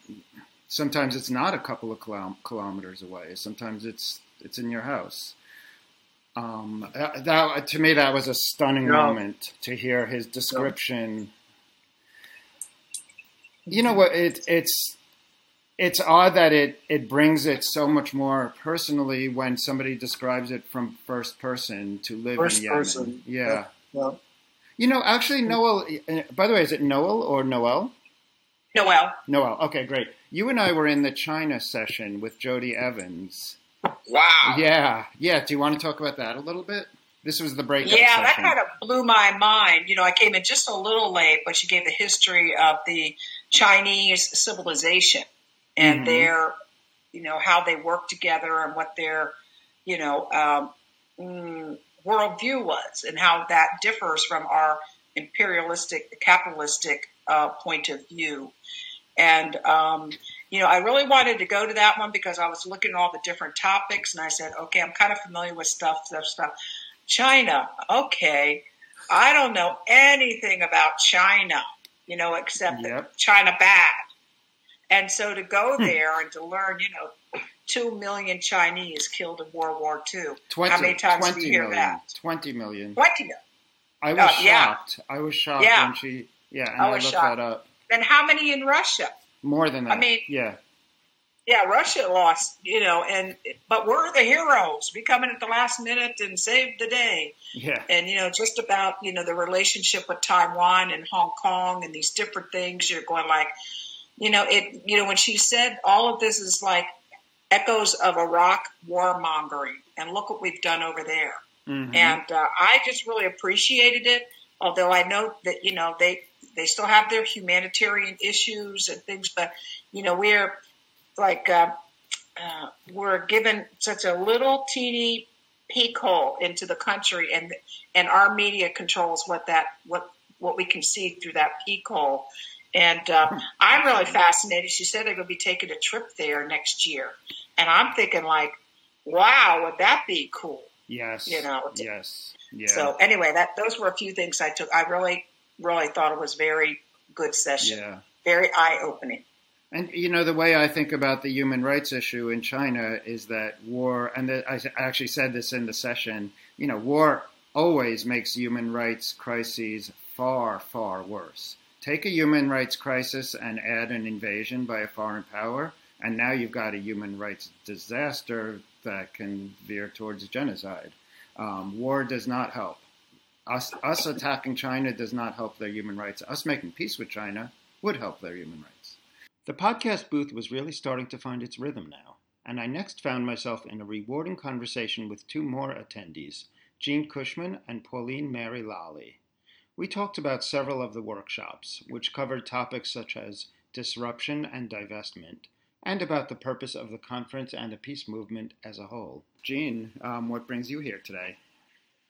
sometimes it's not a couple of kilometers away. Sometimes it's it's in your house um, that, to me, that was a stunning yeah. moment to hear his description. Yeah. You know what? It, it's it's odd that it it brings it so much more personally when somebody describes it from first person to live first in Yemen. Person. Yeah. yeah. You know, actually, Noel. Uh, by the way, is it Noel or Noel? Noel. Noel. Okay, great. You and I were in the China session with Jodie Evans Wow. Yeah, yeah. Do you want to talk about that a little bit? This was the breakup. Yeah, session. that kind of blew my mind. You know, I came in just a little late, but she gave the history of the Chinese civilization and mm-hmm. their, you know, how they work together and what their, you know, um, mm, worldview was and how that differs from our imperialistic, capitalistic uh, point of view. And um, you know, I really wanted to go to that one because I was looking at all the different topics and I said, okay, I'm kind of familiar with stuff, stuff, stuff. China, okay. I don't know anything about China, you know, except yep. China bad. And so to go hmm. there and to learn, you know, two million Chinese killed in World War II. 20, How many times do you hear million, that? 20 million. 20 million. I was uh, shocked. Yeah. I was shocked yeah. when she, yeah, and I, I looked shocked. that up. Then how many in Russia? More than that. I mean, yeah. Yeah, Russia lost, you know, and but we're the heroes. We come in at the last minute and save the day. Yeah. And you know, just about you know the relationship with Taiwan and Hong Kong and these different things. You're going like, you know, it. You know, when she said all of this is like echoes of Iraq warmongering, and look what we've done over there. Mm-hmm. And uh, I just really appreciated it. Although I know that you know they they still have their humanitarian issues and things, but you know we're like uh, uh, we're given such a little teeny peek hole into the country, and and our media controls what that what what we can see through that peek hole. And uh, I'm really fascinated. She said they're going to be taking a trip there next year, and I'm thinking like, wow, would that be cool? Yes. You know. Yes. Yeah. So anyway, that those were a few things I took. I really really thought it was very good session. Yeah. Very eye opening. And you know the way I think about the human rights issue in China is that war, and the, I actually said this in the session. You know, war always makes human rights crises far, far worse. Take a human rights crisis and add an invasion by a foreign power, and now you've got a human rights disaster that can veer towards genocide. Um, war does not help. Us, us attacking China does not help their human rights. Us making peace with China would help their human rights. The podcast booth was really starting to find its rhythm now, and I next found myself in a rewarding conversation with two more attendees, Jean Cushman and Pauline Mary Lally. We talked about several of the workshops, which covered topics such as disruption and divestment, and about the purpose of the conference and the peace movement as a whole. Jean, um, what brings you here today?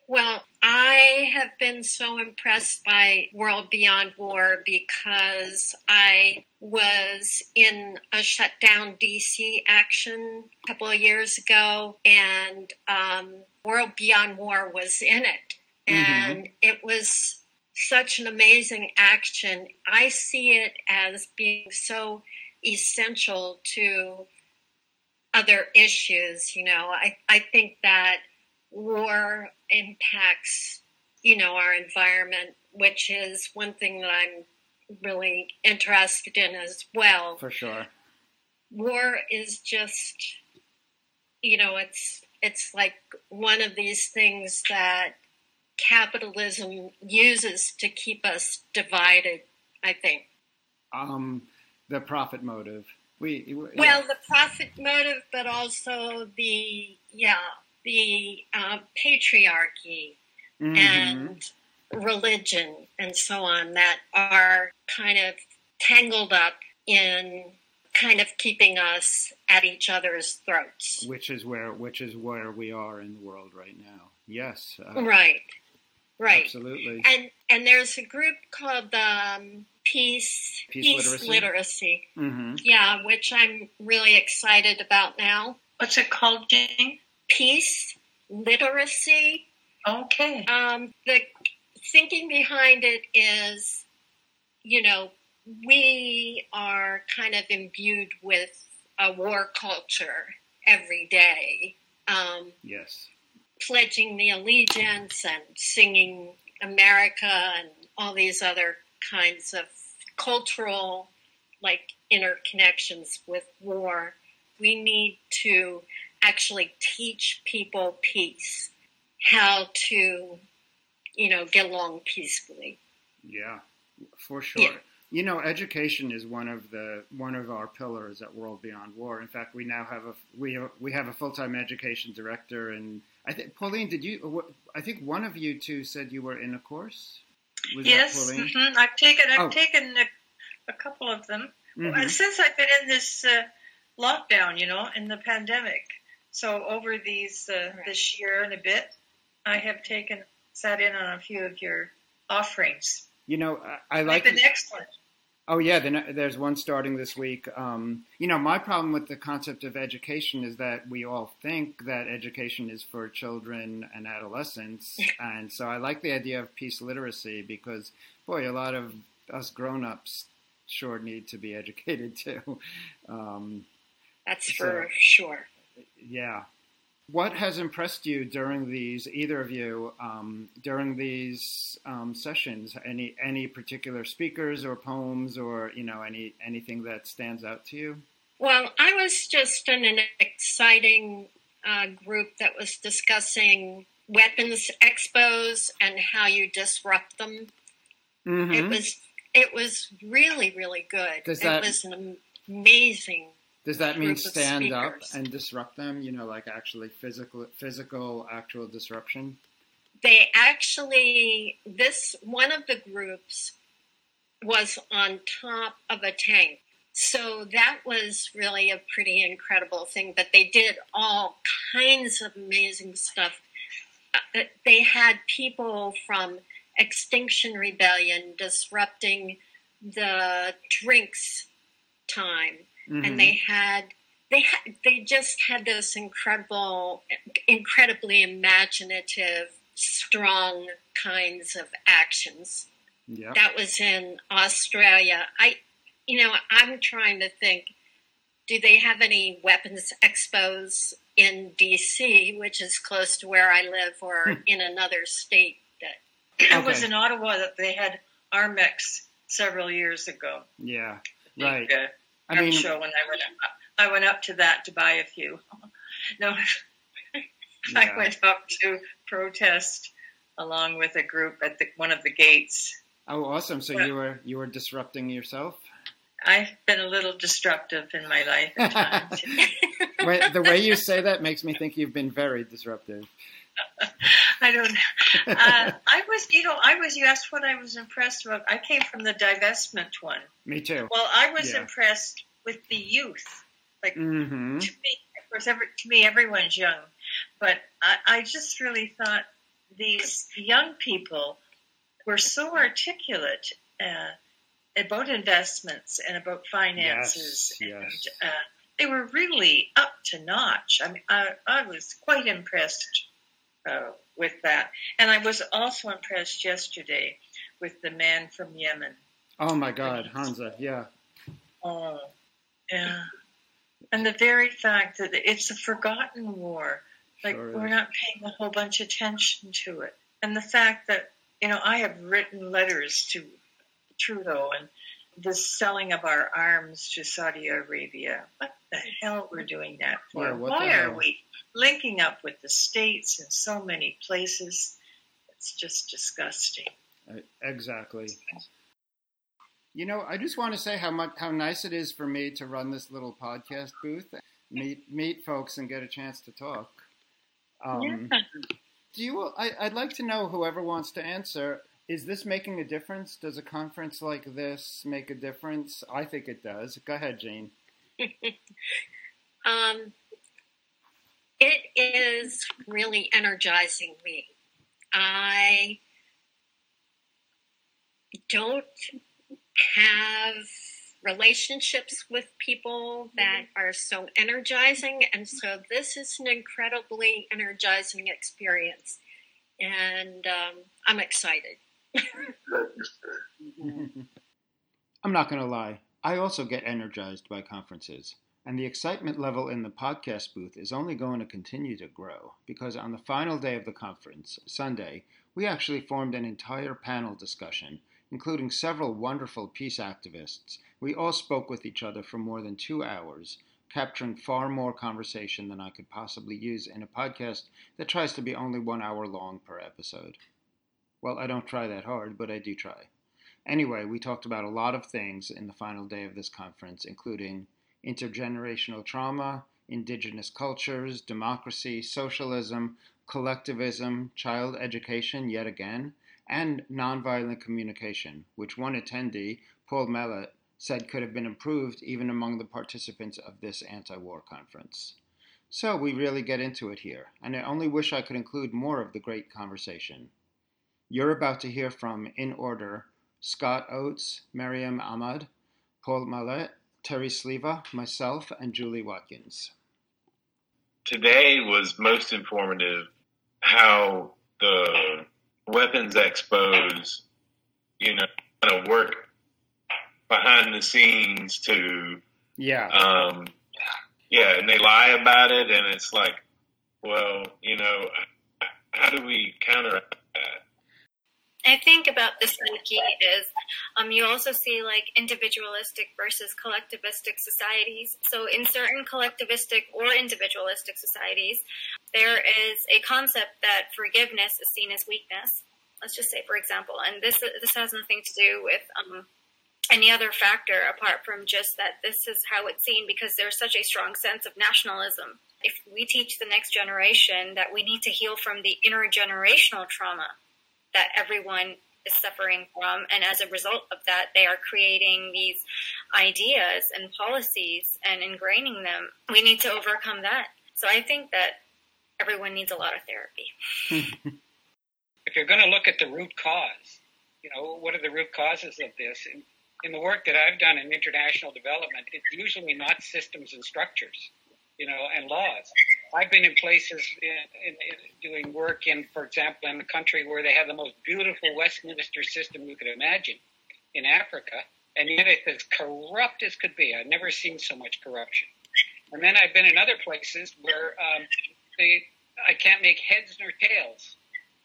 Well, I have been so impressed by World Beyond War because I was in a shutdown DC action a couple of years ago, and um, World Beyond War was in it. Mm-hmm. And mm-hmm. it was such an amazing action. I see it as being so essential to other issues. You know, I, I think that war impacts, you know, our environment, which is one thing that I'm really interested in as well. For sure. War is just, you know, it's it's like one of these things that capitalism uses to keep us divided. I think. Um, the profit motive. We, we well, yeah. the profit motive, but also the yeah the uh, patriarchy mm-hmm. and religion and so on that are kind of tangled up in kind of keeping us at each other's throats. Which is where which is where we are in the world right now. Yes. Uh, right. Right. Absolutely. And and there's a group called um, Peace Peace, Peace Literacy. literacy. Mm-hmm. Yeah, which I'm really excited about now. What's it called, Jane? Peace Literacy. Okay. Um, the thinking behind it is, you know, we are kind of imbued with a war culture every day. Um, yes. Pledging the allegiance and singing America and all these other kinds of cultural like interconnections with war. We need to actually teach people peace, how to you know, get along peacefully. Yeah, for sure. Yeah. You know, education is one of the one of our pillars at World Beyond War. In fact, we now have a we have, we have a full time education director, and I think Pauline, did you? I think one of you two said you were in a course. Was yes, mm-hmm. I've taken I've oh. taken a, a, couple of them mm-hmm. since I've been in this uh, lockdown. You know, in the pandemic. So over these uh, this year and a bit, I have taken sat in on a few of your offerings. You know, I, I like, like, the next one. Oh yeah, there's one starting this week. Um, you know, my problem with the concept of education is that we all think that education is for children and adolescents, and so I like the idea of peace literacy because, boy, a lot of us grown-ups sure need to be educated too. Um, That's so, for sure. Yeah, what has impressed you during these, either of you, um, during these um, sessions? Any any particular speakers or poems or you know any anything that stands out to you? Well, I was just in an exciting uh, group that was discussing weapons expos and how you disrupt them. Mm-hmm. It was it was really really good. Does that, it was an amazing does that mean stand up and disrupt them? You know, like actually physical, physical, actual disruption. They actually, this one of the groups was on top of a tank. So that was really a pretty incredible thing. But they did all kinds of amazing stuff. Uh, they had people from Extinction Rebellion disrupting the drinks time mm-hmm. and they had they had, they just had this incredible, incredibly imaginative, strong kinds of actions. Yep. That was in Australia. I, you know, I'm trying to think. Do they have any weapons expos in DC, which is close to where I live, or hmm. in another state? That okay. it was in Ottawa that they had ARMX several years ago. Yeah, right. uh, I mean, show when I went up, I went up to that to buy a few. no, yeah. I went up to protest along with a group at the, one of the gates. Oh, awesome! So you were you were disrupting yourself. I've been a little disruptive in my life at times. the way you say that makes me think you've been very disruptive. I don't. Uh, I was, you know, I was. You asked what I was impressed with. I came from the divestment one. Me too. Well, I was yeah. impressed with the youth. Like mm-hmm. to me, of course, every, to me, everyone's young, but I, I just really thought these young people were so articulate uh, about investments and about finances. Yes, yes. And, uh, they were really up to notch. I mean, I, I was quite impressed uh, with that. And I was also impressed yesterday with the man from Yemen. Oh my God, Hamza, yeah. Oh, yeah. And the very fact that it's a forgotten war, like sure we're not paying a whole bunch of attention to it. And the fact that, you know, I have written letters to Trudeau and the selling of our arms to Saudi Arabia. What the hell we're doing that for? Yeah, Why are we linking up with the states in so many places? It's just disgusting. Uh, exactly. You know, I just want to say how much how nice it is for me to run this little podcast booth, meet meet folks, and get a chance to talk. Um, yeah. Do you? I, I'd like to know whoever wants to answer. Is this making a difference? Does a conference like this make a difference? I think it does. Go ahead, Jane. um, it is really energizing me. I don't have relationships with people that are so energizing, and so this is an incredibly energizing experience, and um, I'm excited. I'm not going to lie. I also get energized by conferences. And the excitement level in the podcast booth is only going to continue to grow because on the final day of the conference, Sunday, we actually formed an entire panel discussion, including several wonderful peace activists. We all spoke with each other for more than two hours, capturing far more conversation than I could possibly use in a podcast that tries to be only one hour long per episode. Well, I don't try that hard, but I do try. Anyway, we talked about a lot of things in the final day of this conference, including intergenerational trauma, indigenous cultures, democracy, socialism, collectivism, child education, yet again, and nonviolent communication, which one attendee, Paul Mellett, said could have been improved even among the participants of this anti war conference. So we really get into it here, and I only wish I could include more of the great conversation. You're about to hear from, in order, Scott Oates, Miriam Ahmad, Paul Mellett, Terry Sleva, myself, and Julie Watkins. Today was most informative how the weapons expos, you know, kind of work behind the scenes to, yeah, um, yeah, and they lie about it, and it's like, well, you know, how do we counteract? I think about this psyche is um, you also see like individualistic versus collectivistic societies. So in certain collectivistic or individualistic societies, there is a concept that forgiveness is seen as weakness. Let's just say, for example, and this this has nothing to do with um, any other factor apart from just that this is how it's seen because there's such a strong sense of nationalism. If we teach the next generation that we need to heal from the intergenerational trauma that everyone is suffering from. And as a result of that, they are creating these ideas and policies and ingraining them. We need to overcome that. So I think that everyone needs a lot of therapy. if you're going to look at the root cause, you know, what are the root causes of this? In, in the work that I've done in international development, it's usually not systems and structures, you know, and laws. I've been in places in, in, in doing work in, for example, in a country where they have the most beautiful Westminster system you could imagine in Africa, and yet it's as corrupt as could be. I've never seen so much corruption. And then I've been in other places where um, they, I can't make heads nor tails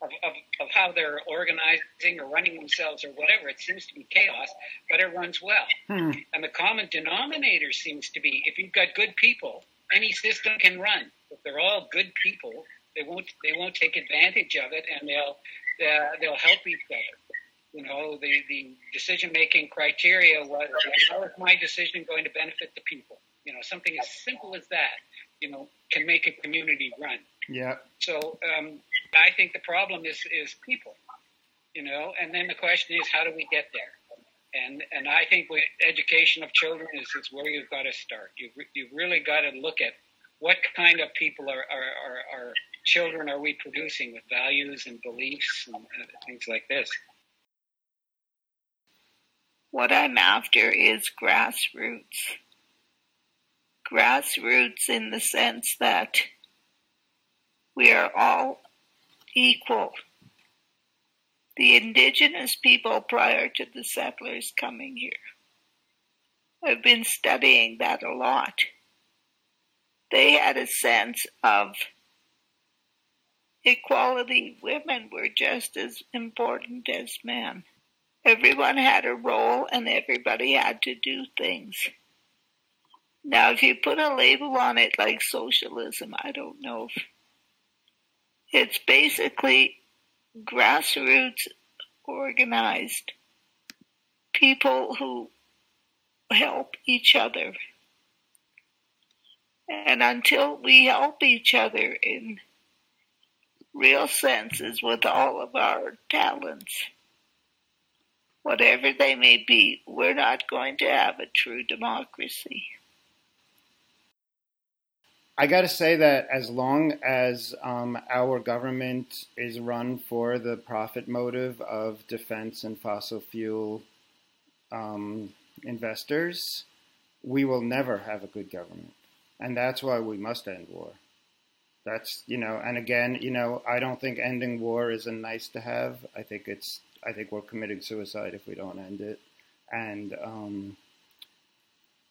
of, of, of how they're organizing or running themselves or whatever. It seems to be chaos, but it runs well. Hmm. And the common denominator seems to be if you've got good people, any system can run if they're all good people, they won't they won't take advantage of it, and they'll uh, they'll help each other. You know, the the decision making criteria was how is my decision going to benefit the people? You know, something as simple as that. You know, can make a community run. Yeah. So um, I think the problem is is people. You know, and then the question is how do we get there? And and I think with education of children is, is where you've got to start. You've you've really got to look at what kind of people are, are, are, are children are we producing with values and beliefs and things like this? What I'm after is grassroots. Grassroots in the sense that we are all equal. The indigenous people prior to the settlers coming here. I've been studying that a lot. They had a sense of equality. Women were just as important as men. Everyone had a role and everybody had to do things. Now, if you put a label on it like socialism, I don't know if it's basically grassroots organized people who help each other. And until we help each other in real senses with all of our talents, whatever they may be, we're not going to have a true democracy. I got to say that as long as um, our government is run for the profit motive of defense and fossil fuel um, investors, we will never have a good government. And that's why we must end war. That's, you know, and again, you know, I don't think ending war is a nice to have. I think it's, I think we're committing suicide if we don't end it. And, um,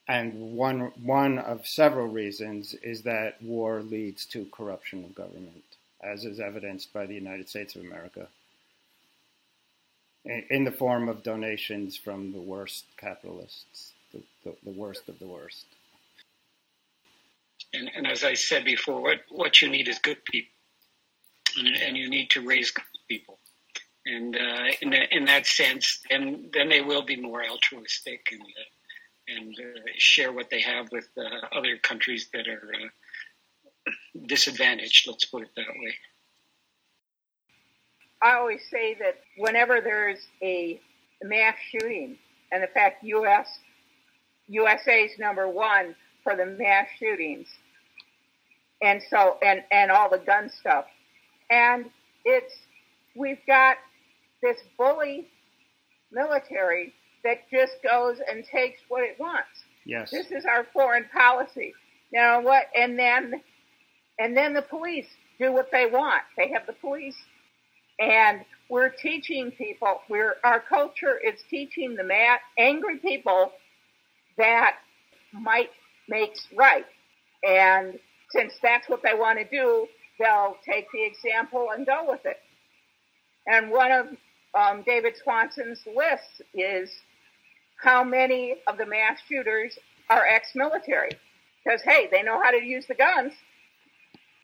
and one one of several reasons is that war leads to corruption of government, as is evidenced by the United States of America, in, the form of donations from the worst capitalists, the, the, the worst of the worst. And, and, as I said before, what what you need is good people, and, and you need to raise good people. And uh, in, the, in that sense, then then they will be more altruistic and. Uh, and uh, share what they have with uh, other countries that are uh, disadvantaged. Let's put it that way. I always say that whenever there's a mass shooting, and in fact, U.S. USA's number one for the mass shootings, and so and and all the gun stuff, and it's we've got this bully military that just goes and takes what it wants. Yes. This is our foreign policy. Now what? And then, and then the police do what they want. They have the police, and we're teaching people. We're our culture is teaching the mad, angry people that might makes right, and since that's what they want to do, they'll take the example and go with it. And one of um, David Swanson's lists is how many of the mass shooters are ex-military. Because hey they know how to use the guns.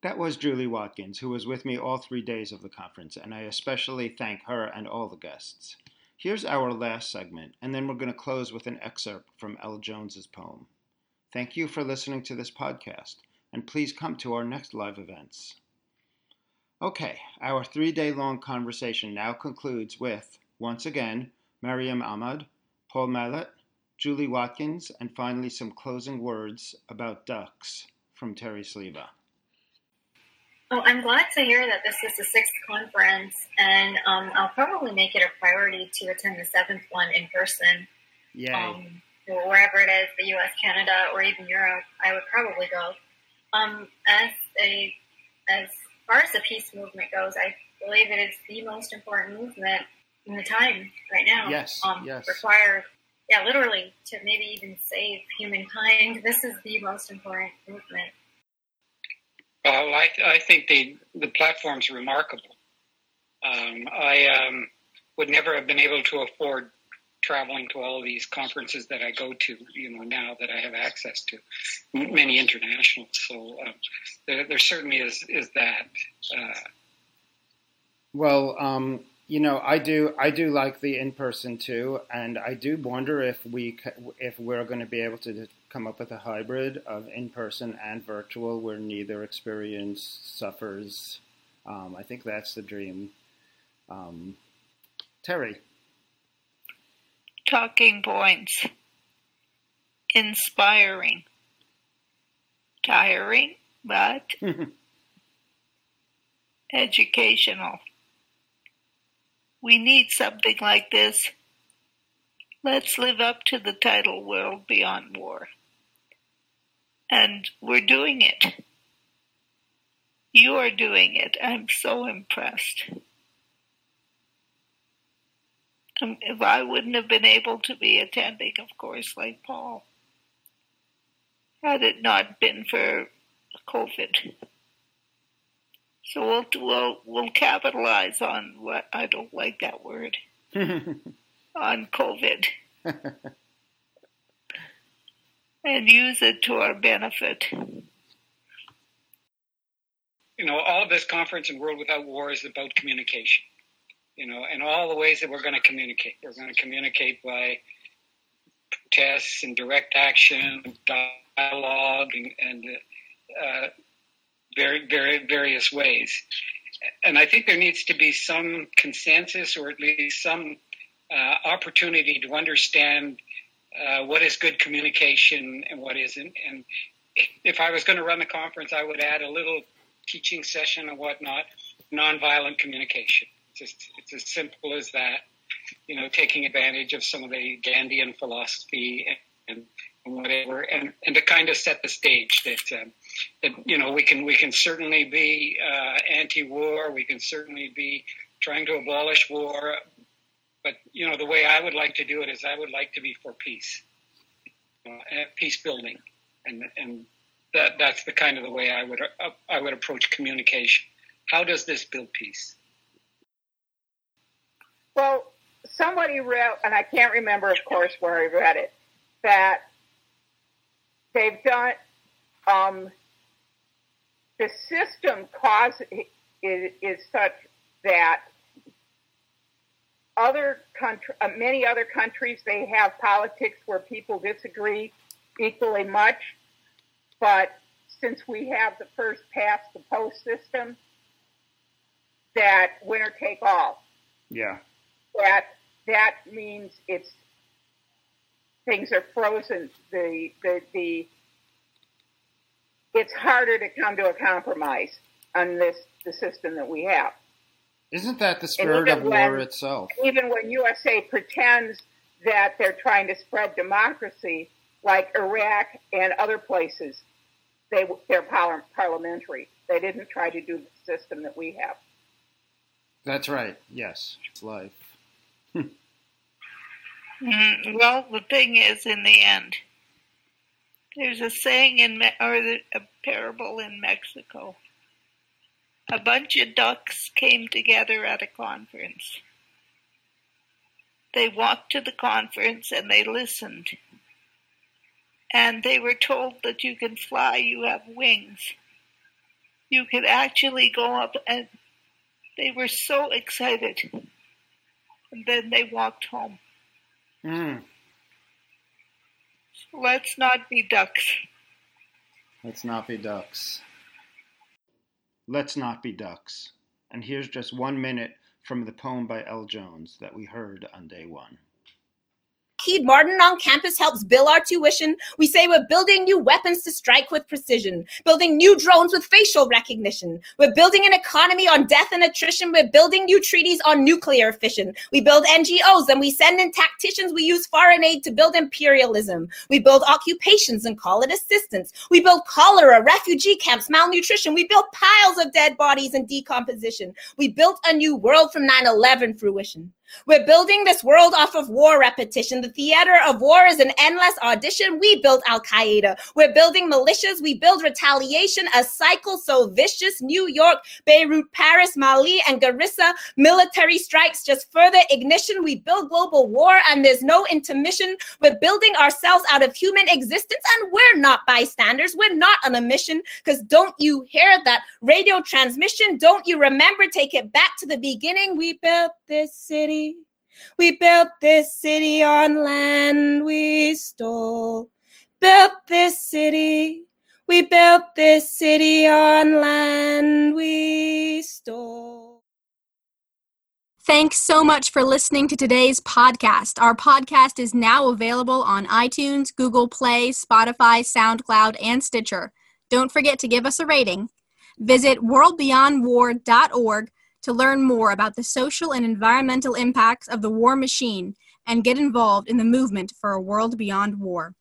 That was julie watkins who was with me all three days of the conference and i especially thank her and all the guests. Here's our last segment and then we're going to close with an excerpt from L. jones's poem. Thank you for listening to this podcast and please come to our next live events okay our three day long conversation now concludes with once again Mariam ahmad Paul Mellett, Julie Watkins, and finally some closing words about ducks from Terry Sliva. Oh, I'm glad to hear that this is the sixth conference, and um, I'll probably make it a priority to attend the seventh one in person. Yeah. Um, wherever it is, the U.S., Canada, or even Europe, I would probably go. Um, as a as far as the peace movement goes, I believe it is the most important movement in the time right now. Yes, um, yes. Require, yeah, literally to maybe even save humankind. This is the most important movement. Well, I, I think the the platform's remarkable. Um, I um, would never have been able to afford traveling to all of these conferences that I go to, you know, now that I have access to many internationals. So um, there, there, certainly is is that. Uh, well, um, you know, I do. I do like the in person too, and I do wonder if we if we're going to be able to come up with a hybrid of in person and virtual, where neither experience suffers. Um, I think that's the dream. Um, Terry, talking points, inspiring, tiring, but educational. We need something like this. Let's live up to the title World Beyond War. And we're doing it. You are doing it. I'm so impressed. If I wouldn't have been able to be attending, of course, like Paul, had it not been for COVID. So we'll, we'll, we'll capitalize on what I don't like that word on COVID and use it to our benefit. You know, all of this conference and World Without War is about communication. You know, and all the ways that we're going to communicate. We're going to communicate by protests and direct action, dialogue, and, and uh, very, very various ways. And I think there needs to be some consensus, or at least some uh, opportunity to understand uh, what is good communication and what isn't. And if I was going to run the conference, I would add a little teaching session and whatnot, nonviolent communication. Just, it's as simple as that. You know, taking advantage of some of the Gandhian philosophy and, and and whatever, and, and to kind of set the stage that, um, that you know we can we can certainly be uh, anti-war, we can certainly be trying to abolish war, but you know the way I would like to do it is I would like to be for peace, uh, peace building, and and that that's the kind of the way I would uh, I would approach communication. How does this build peace? Well, somebody wrote, and I can't remember, of course, where I read it, that they've done um, the system cause is, is such that other country, uh, many other countries, they have politics where people disagree equally much. But since we have the first past the post system, that winner take all. Yeah. That that means it's things are frozen. The the the it's harder to come to a compromise on this the system that we have. Isn't that the spirit of when, war itself? Even when USA pretends that they're trying to spread democracy, like Iraq and other places, they they're parliamentary. They didn't try to do the system that we have. That's right. Yes, it's life. Mm, well, the thing is, in the end, there's a saying in Me- or a parable in Mexico. A bunch of ducks came together at a conference. They walked to the conference and they listened. And they were told that you can fly, you have wings. You could actually go up and they were so excited. And then they walked home. Mm. Let's not be ducks. Let's not be ducks. Let's not be ducks. And here's just one minute from the poem by L. Jones that we heard on day one. Lockheed Martin on campus helps bill our tuition. We say we're building new weapons to strike with precision, building new drones with facial recognition. We're building an economy on death and attrition. We're building new treaties on nuclear fission. We build NGOs and we send in tacticians. We use foreign aid to build imperialism. We build occupations and call it assistance. We build cholera, refugee camps, malnutrition. We build piles of dead bodies and decomposition. We built a new world from 9 11 fruition. We're building this world off of war repetition. The theater of war is an endless audition. We build Al Qaeda. We're building militias. We build retaliation, a cycle so vicious. New York, Beirut, Paris, Mali, and Garissa. Military strikes, just further ignition. We build global war, and there's no intermission. We're building ourselves out of human existence, and we're not bystanders. We're not on a mission. Because don't you hear that radio transmission? Don't you remember? Take it back to the beginning. We built this we built this city on land we stole. Built this city. We built this city on land we stole. Thanks so much for listening to today's podcast. Our podcast is now available on iTunes, Google Play, Spotify, SoundCloud, and Stitcher. Don't forget to give us a rating. Visit worldbeyondwar.org to learn more about the social and environmental impacts of the war machine and get involved in the movement for a world beyond war.